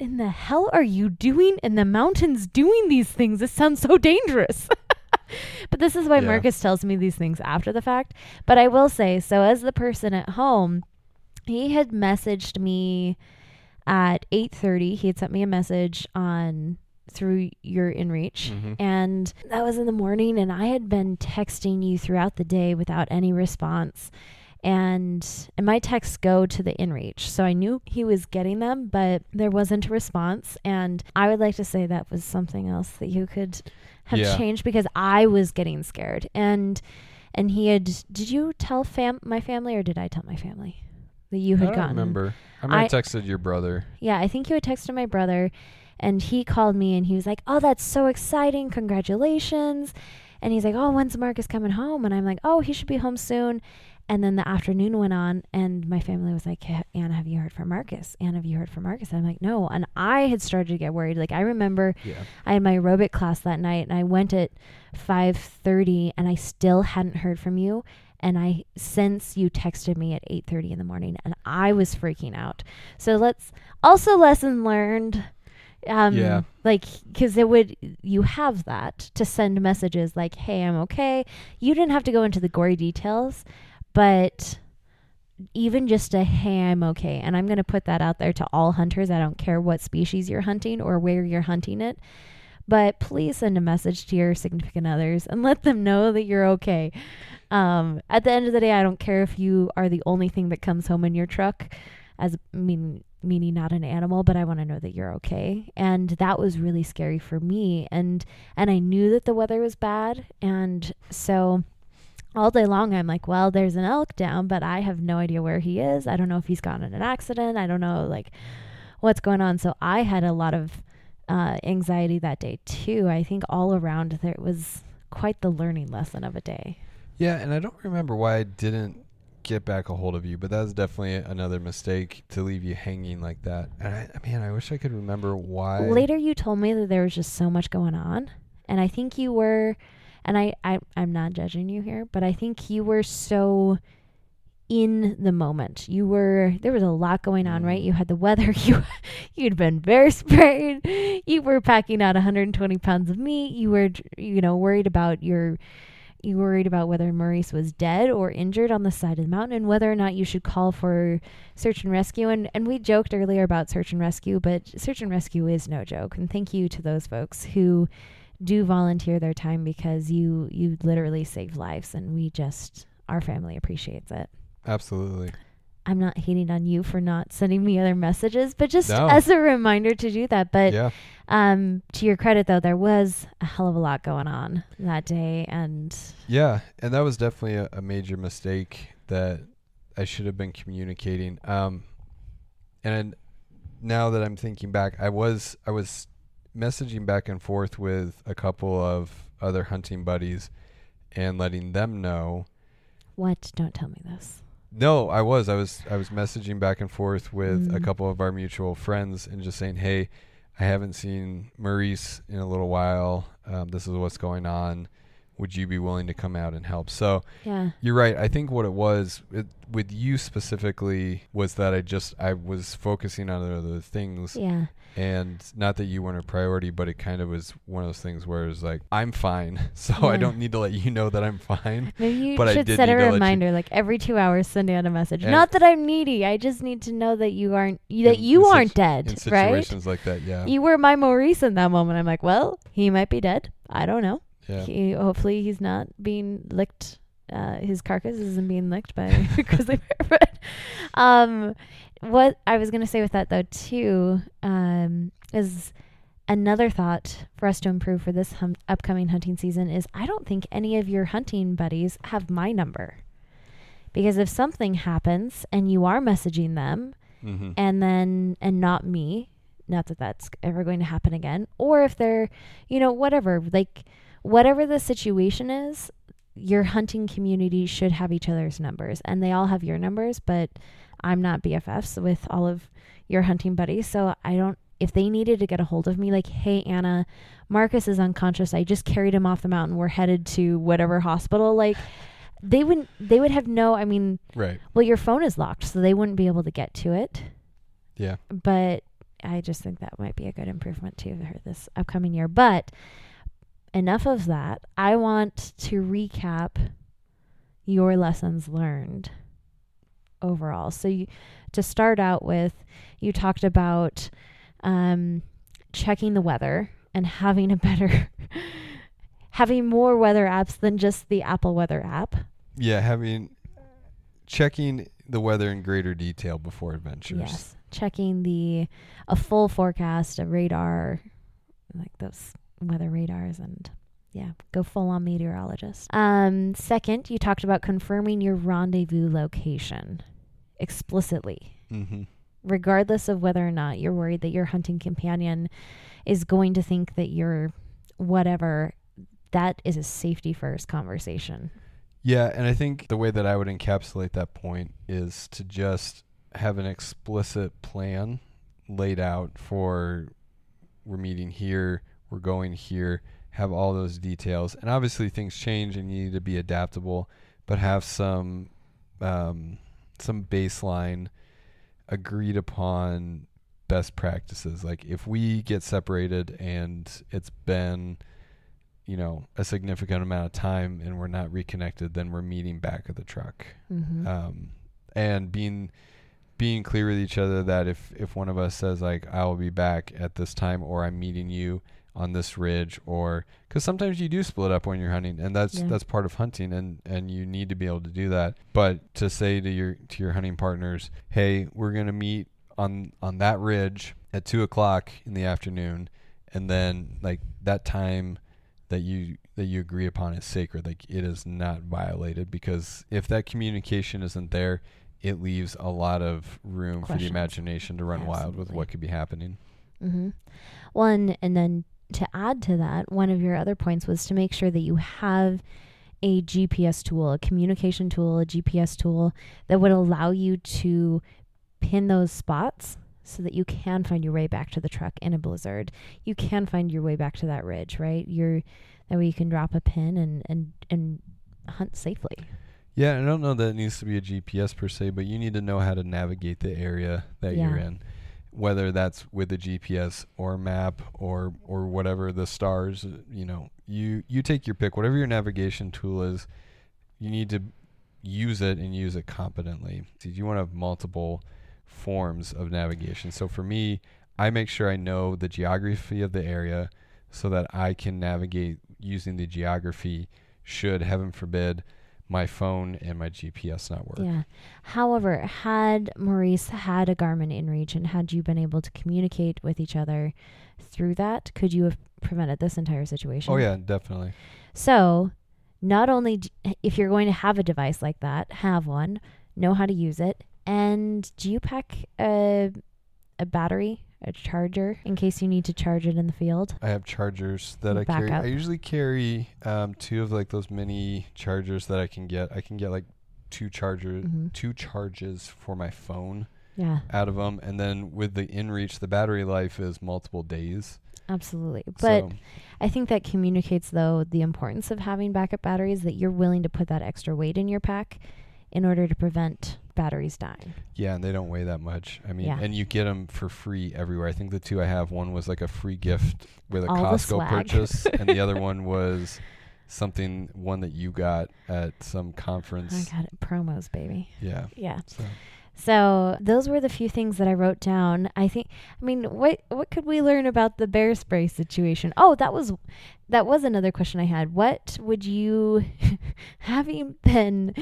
in the hell are you doing in the mountains doing these things? This sounds so dangerous. [LAUGHS] but this is why Yeah. Marcus tells me these things after the fact. But I will say, so as the person at home, he had messaged me at 8:30. He had sent me a message on through your InReach Mhm. and that was in the morning and I had been texting you throughout the day without any response and and my texts go to the InReach so I knew he was getting them but there wasn't a response and I would like to say that was something else that you could have Yeah. changed because I was getting scared and and he had did you tell fam my family or did I tell my family that you I had don't gotten remember. I might I- have texted your brother. yeah, I think you had texted my brother and he called me and he was like, Oh, that's so exciting. Congratulations. And he's like, Oh, when's Marcus coming home? And I'm like, Oh, he should be home soon. And then the afternoon went on and my family was like, "Ha- Anna, have you heard from Marcus? Anna, have you heard from Marcus? I'm like, No. And I had started to get worried. Like I remember Yeah. I had my aerobic class that night and I went at 5:30 and I still hadn't heard from you and I since you texted me at 8:30 in the morning and I was freaking out. So let's also lesson learned um Yeah. like cuz it would you have that to send messages like hey I'm okay. You didn't have to go into the gory details, but even just a hey I'm okay and I'm going to put that out there to all hunters. I don't care what species you're hunting or where you're hunting it but please send a message to your significant others and let them know that you're okay. Um, at the end of the day, I don't care if you are the only thing that comes home in your truck, as I mean meaning not an animal, but I want to know that you're okay. And that was really scary for me, and and I knew that the weather was bad, and so. All day long, I'm like, well, there's an elk down, but I have no idea where he is. I don't know if he's gone in an accident. I don't know, like, what's going on. So I had a lot of uh, anxiety that day too. I think all around there was quite the learning lesson of a day. Yeah, and I don't remember why I didn't get back a hold of you, but that's definitely another mistake to leave you hanging like that. And I, I mean, I wish I could remember why. Later, you told me that there was just so much going on, and I think you were, and I, I I'm not judging you here, but I think you were so in the moment. You were there was a lot going on, right? Mm. You had the weather. [LAUGHS] You you'd been bear sprayed. You were packing out 120 pounds of meat. You were you know worried about your you worried about whether Maurice was dead or injured on the side of the mountain and whether or not you should call for search and rescue. And, and we joked earlier about search and rescue, but search and rescue is no joke. And thank you to those folks who do volunteer their time because you you literally save lives and we just our family appreciates it. Absolutely. I'm not hating on you for not sending me other messages, but just No. as a reminder to do that. But yeah. um, to your credit, though, there was a hell of a lot going on that day, and Yeah, and that was definitely a, a major mistake that I should have been communicating. Um, and now that I'm thinking back, I was I was messaging back and forth with a couple of other hunting buddies and letting them know. what? Don't tell me this. No, I was I was I was messaging back and forth with a Mm. couple of our mutual friends and just saying, "Hey, I haven't seen Maurice in a little while. Um, this is what's going on. Would you be willing to come out and help?" So Yeah, you're right. I think what it was it, with you specifically was that I just I was focusing on other things, yeah, and not that you weren't a priority, but it kind of was one of those things where it's like I'm fine, [LAUGHS] so I don't need to let you know that I'm fine. maybe you But I should set a reminder, like every two hours, sending out a message. And- Not that I'm needy. I just need to know that you aren't that In- you in aren't situ- dead, In right? situations like that, yeah, You were my Maurice in that moment. I'm like, well, he might be dead. I don't know. Yeah, He hopefully he's not being licked. Uh, his carcass isn't being licked by [LAUGHS] grizzly bear. But um, what I was gonna say with that though too um, is another thought for us to improve for this hum- upcoming hunting season is I don't think any of your hunting buddies have my number because if something happens and you are messaging them mm-hmm. and then and not me not that that's ever going to happen again or if they're you know whatever like whatever the situation is your hunting community should have each other's numbers and they all have your numbers but i'm not bffs with all of your hunting buddies so i don't if they needed to get a hold of me like hey anna marcus is unconscious. I just carried him off the mountain. We're headed to whatever hospital like they wouldn't they would have no i mean right, well your phone is locked so they wouldn't be able to get to it. Yeah, but I just think that might be a good improvement too for this upcoming year. But enough of that. I want to recap your lessons learned overall. So you, to start out with, you talked about um, checking the weather and having a better [LAUGHS] having more weather apps than just the Apple Weather app. Yeah, having checking the weather in greater detail before adventures. Yes, checking the a full forecast, a radar, like those weather radars, and yeah, go full on meteorologist. Um, second, you talked about confirming your rendezvous location explicitly. Mm-hmm. regardless of whether or not you're worried that your hunting companion is going to think that you're whatever, that is a safety first conversation. Yeah, and I think the way that I would encapsulate that point is to just have an explicit plan laid out for we're meeting here, we're going here, have all those details. And obviously things change and you need to be adaptable, but have some um, some baseline agreed upon best practices. Like if we get separated and it's been you know a significant amount of time and we're not reconnected then we're meeting back at the truck Mm-hmm. um, and being being clear with each other that if if one of us says like I will be back at this time or I'm meeting you on this ridge or because sometimes you do split up when you're hunting and that's Yeah. that's part of hunting and and you need to be able to do that. But to say to your to your hunting partners hey we're gonna meet on on that ridge at two o'clock in the afternoon and then like that time that you that you agree upon is sacred like it is not violated because if that communication isn't there it leaves a lot of room for the imagination to run wild with what could be happening. Mm-hmm. One, and then to add to that, one of your other points was to make sure that you have a GPS tool, a communication tool, a GPS tool that would allow you to pin those spots so that you can find your way back to the truck in a blizzard. You can find your way back to that ridge, right? You're that way you can drop a pin and and and hunt safely. yeah i don't know that it needs to be a gps per se but you need to know how to navigate the area that you're in whether that's with a gps or map or or whatever the stars you know you you take your pick. Whatever your navigation tool is you need to use it and use it competently. You want to have multiple forms of navigation. So for me i make sure i know the geography of the area so that i can navigate using the geography should heaven forbid my phone and my gps network. Yeah. However, had Maurice had a Garmin InReach and had you been able to communicate with each other through that, could you have prevented this entire situation? oh yeah definitely So, not only d- if you're going to have a device like that, have one, know how to use it, and do you pack a a battery, a charger, in case you need to charge it in the field? I have chargers that I carry. up. I usually carry um, two of like those mini chargers that I can get. I can get like two chargers, Mhm. two charges for my phone Yeah, out of them, and then with the InReach, the battery life is multiple days. absolutely. But so, I think that communicates though the importance of having backup batteries that you're willing to put that extra weight in your pack in order to prevent batteries dying. yeah, and they don't weigh that much. I mean, Yeah. and you get them for free everywhere. I think the two I have, one was like a free gift with a All Costco purchase, and the other [LAUGHS] one was something one that you got at some conference. I got it. Promos, baby. Yeah. Yeah. So So those were the few things that I wrote down. I think I mean what what could we learn about the bear spray situation? Oh, that was that was another question I had. What would you [LAUGHS] having been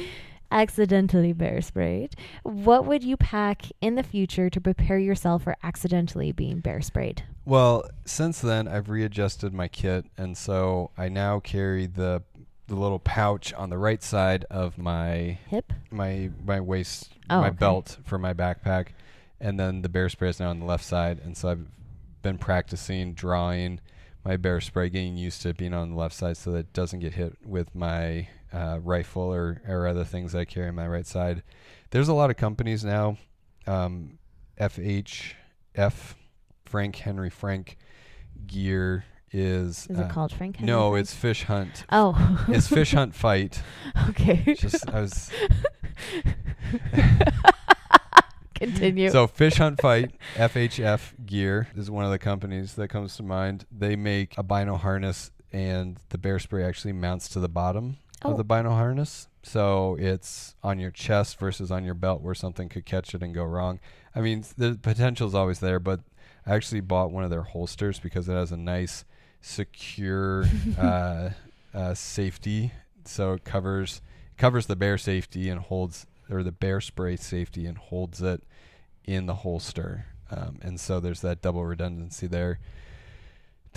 accidentally bear sprayed, what would you pack in the future to prepare yourself for accidentally being bear sprayed? Well, since then I've readjusted my kit, and so I now carry the the little pouch on the right side of my Hip? my my waist Oh, my okay. belt for my backpack, and then the bear spray is now on the left side, and so I've been practicing drawing my bear spray, getting used to being on the left side so that it doesn't get hit with my uh, rifle or, or other things I carry on my right side. There's a lot of companies now, um, FHF, Frank Henry Frank gear is. Is uh, it called Frank? Henry No, Frank? it's Fish Hunt. Oh. It's Fish Hunt [LAUGHS] Fight. okay. Just I was [LAUGHS] Continue. So Fish Hunt Fight FHF Gear is one of the companies that comes to mind. They make a bino harness, and the bear spray actually mounts to the bottom Oh. of the bino harness. So it's on your chest versus on your belt, where something could catch it and go wrong. I mean, the potential is always there, but I actually bought one of their holsters because it has a nice, secure [LAUGHS] uh, uh, safety. So it covers covers the bear safety and holds or the bear spray safety and holds it in the holster. Um, and so there's that double redundancy there.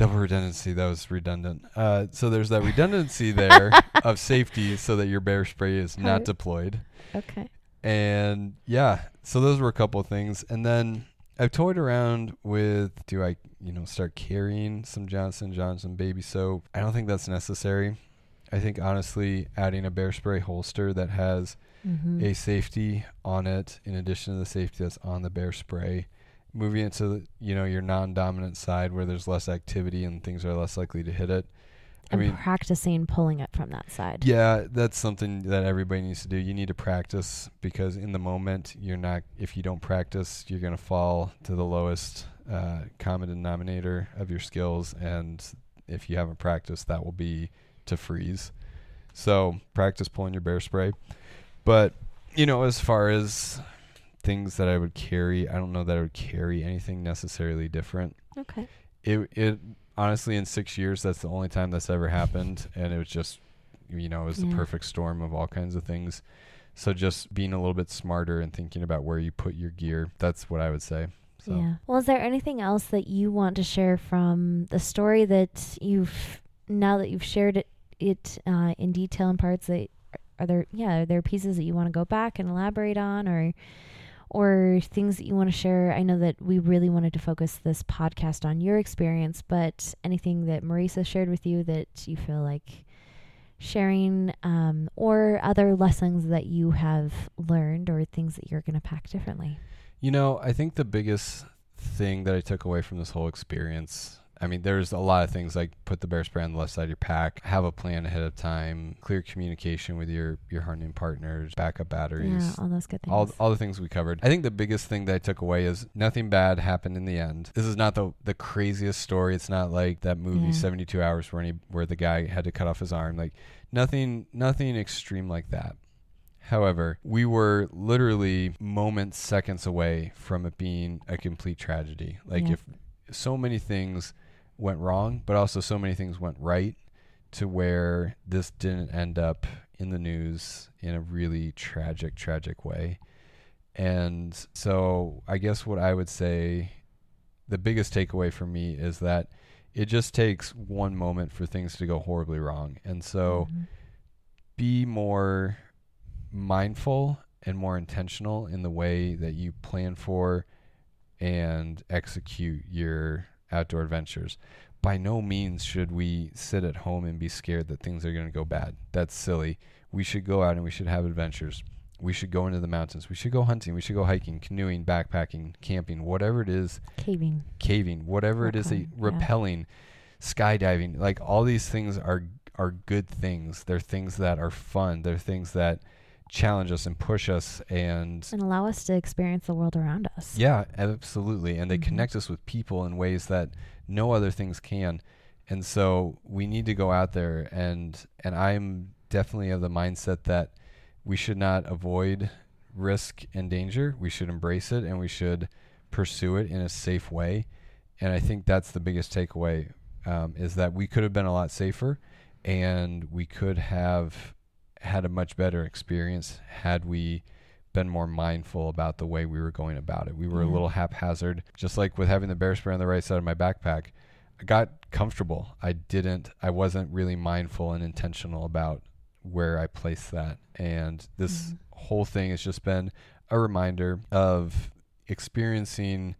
Double redundancy, that was redundant. Uh, so there's that redundancy there [LAUGHS] of safety so that your bear spray is not deployed. okay. And yeah, so those were a couple of things. And then I've toyed around with do I, you know, start carrying some Johnson Johnson baby soap? I don't think that's necessary. I think honestly, adding a bear spray holster that has Mm-hmm. a safety on it in addition to the safety that's on the bear spray moving it to you know your non-dominant side where there's less activity and things are less likely to hit it. I and mean practicing pulling it from that side. yeah that's something that everybody needs to do. You need to practice because in the moment you're not if you don't practice you're going to fall to the lowest uh, common denominator of your skills. And if you haven't practiced that will be to freeze. So practice pulling your bear spray. But you know as far as things that i would carry i don't know that i would carry anything necessarily different Okay. it it honestly in six years that's the only time that's ever happened and it was just you know it was Yeah. the perfect storm of all kinds of things so just being a little bit smarter and thinking about where you put your gear that's what i would say so Yeah. Well, is there anything else that you want to share from the story that you've now that you've shared it it uh, in detail in parts that are there yeah are there pieces that you want to go back and elaborate on or or things that you want to share. I know that we really wanted to focus this podcast on your experience but anything that marisa shared with you that you feel like sharing um, or other lessons that you have learned or things that you're going to pack differently? You know, I think the biggest thing that I took away from this whole experience, I mean, there's a lot of things like put the bear spray on the left side of your pack, have a plan ahead of time, clear communication with your your hunting partners, backup batteries, yeah all those good things all all the things we covered. I think the biggest thing that I took away is nothing bad happened in the end. This is not the the craziest story. It's not like that movie Yeah. 72 Hours where he, where the guy had to cut off his arm. Like nothing nothing extreme like that. However, we were literally moments, seconds away from it being a complete tragedy. Like Yeah. if so many things went wrong, but also so many things went right to where this didn't end up in the news in a really tragic, tragic way. And so I guess what I would say the biggest takeaway for me is that it just takes one moment for things to go horribly wrong. And so Mhm. be more mindful and more intentional in the way that you plan for and execute your outdoor adventures. By no means should we sit at home and be scared that things are going to go bad. That's silly. We should go out and we should have adventures. We should go into the mountains. We should go hunting. We should go hiking, canoeing, backpacking, camping, whatever it is, caving caving, whatever it is, that you- yeah. rappelling, skydiving. Like all these things are are good things. They're things that are fun. They're things that challenge us and push us and and allow us to experience the world around us. yeah, absolutely. And they Mhm. connect us with people in ways that no other things can. And so we need to go out there and and I'm definitely of the mindset that we should not avoid risk and danger. We should embrace it and we should pursue it in a safe way. And I think that's the biggest takeaway um, is that we could have been a lot safer and we could have had a much better experience had we been more mindful about the way we were going about it. We were a little haphazard, just like with having the bear spray on the right side of my backpack. I got comfortable. I didn't, I wasn't really mindful and intentional about where I placed that. And this Mhm. whole thing has just been a reminder of experiencing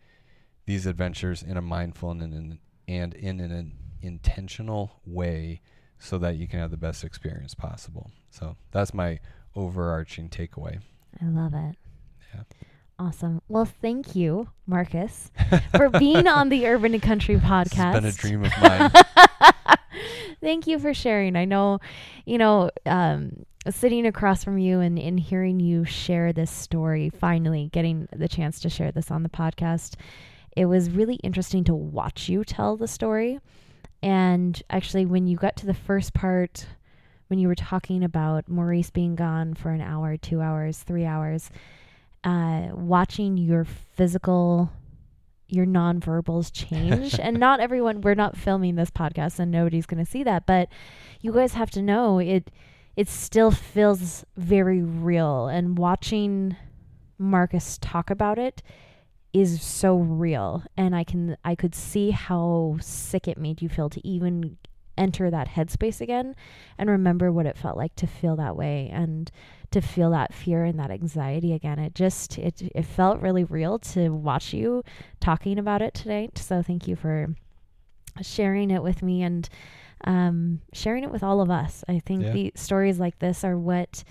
these adventures in a mindful and in, and in an intentional way so that you can have the best experience possible. So that's my overarching takeaway. I love it. Yeah. Awesome. Well, thank you, Marcus, [LAUGHS] for being on the Urban and Country podcast. It's been a dream of mine. [LAUGHS] Thank you for sharing. I know, you know, um, sitting across from you and, and hearing you share this story, finally getting the chance to share this on the podcast, it was really interesting to watch you tell the story. And actually, when you got to the first part, when you were talking about Maurice being gone for an hour, two hours, three hours, uh, watching your physical, your nonverbals change. and not [LAUGHS] everyone, we're not filming this podcast and nobody's going to see that, but you guys have to know it it still feels very real. And watching Marcus talk about it is so real. And I can, I could see how sick it made you feel to even enter that headspace again and remember what it felt like to feel that way and to feel that fear and that anxiety again it just it it felt really real to watch you talking about it tonight so thank you for sharing it with me and um, sharing it with all of us. I think yeah. the stories like this are what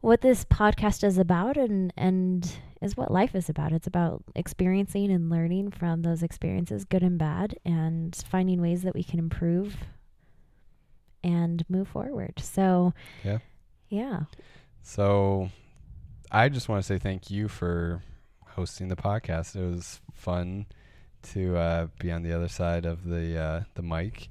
what this podcast is about and and is what life is about. It's about experiencing and learning from those experiences, good and bad, and finding ways that we can improve and move forward. So Yeah. Yeah. So I just want to say thank you for hosting the podcast. It was fun to uh, be on the other side of the uh, the mic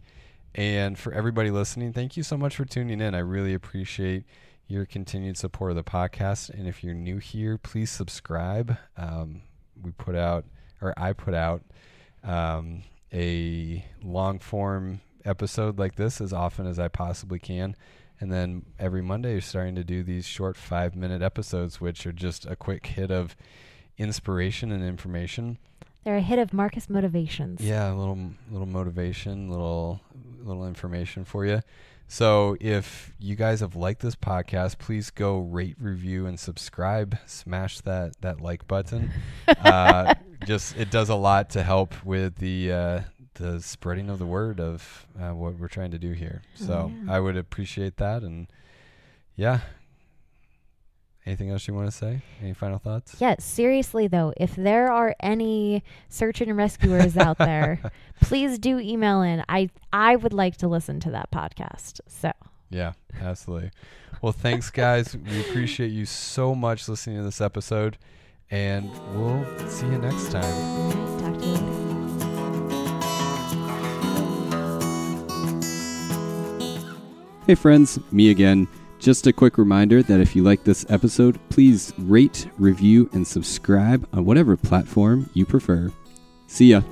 and for everybody listening, thank you so much for tuning in. I really appreciate your continued support of the podcast. And if you're new here, please subscribe. Um, we put out, or I put out, um, a long form episode like this as often as I possibly can. And then every Monday, you're starting to do these short five minute episodes, which are just a quick hit of inspiration and information. They're a hit of Marcus motivations. Yeah, a little little motivation, little little information for you. So if you guys have liked this podcast, please go rate, review, and subscribe. Smash that that like button. [LAUGHS] uh, just it does a lot to help with the uh, the spreading of the word of uh, what we're trying to do here. So oh, yeah. I would appreciate that, and yeah, Anything else you want to say? Any final thoughts? Yeah, seriously though, if there are any search and rescuers out there, [LAUGHS] please do email in. I I would like to listen to that podcast. So Yeah, absolutely. Well, thanks guys. we appreciate you so much listening to this episode, and we'll see you next time. Talk to you later. Hey friends, me again. Just a quick reminder that if you like this episode, please rate, review, and subscribe on whatever platform you prefer. See ya.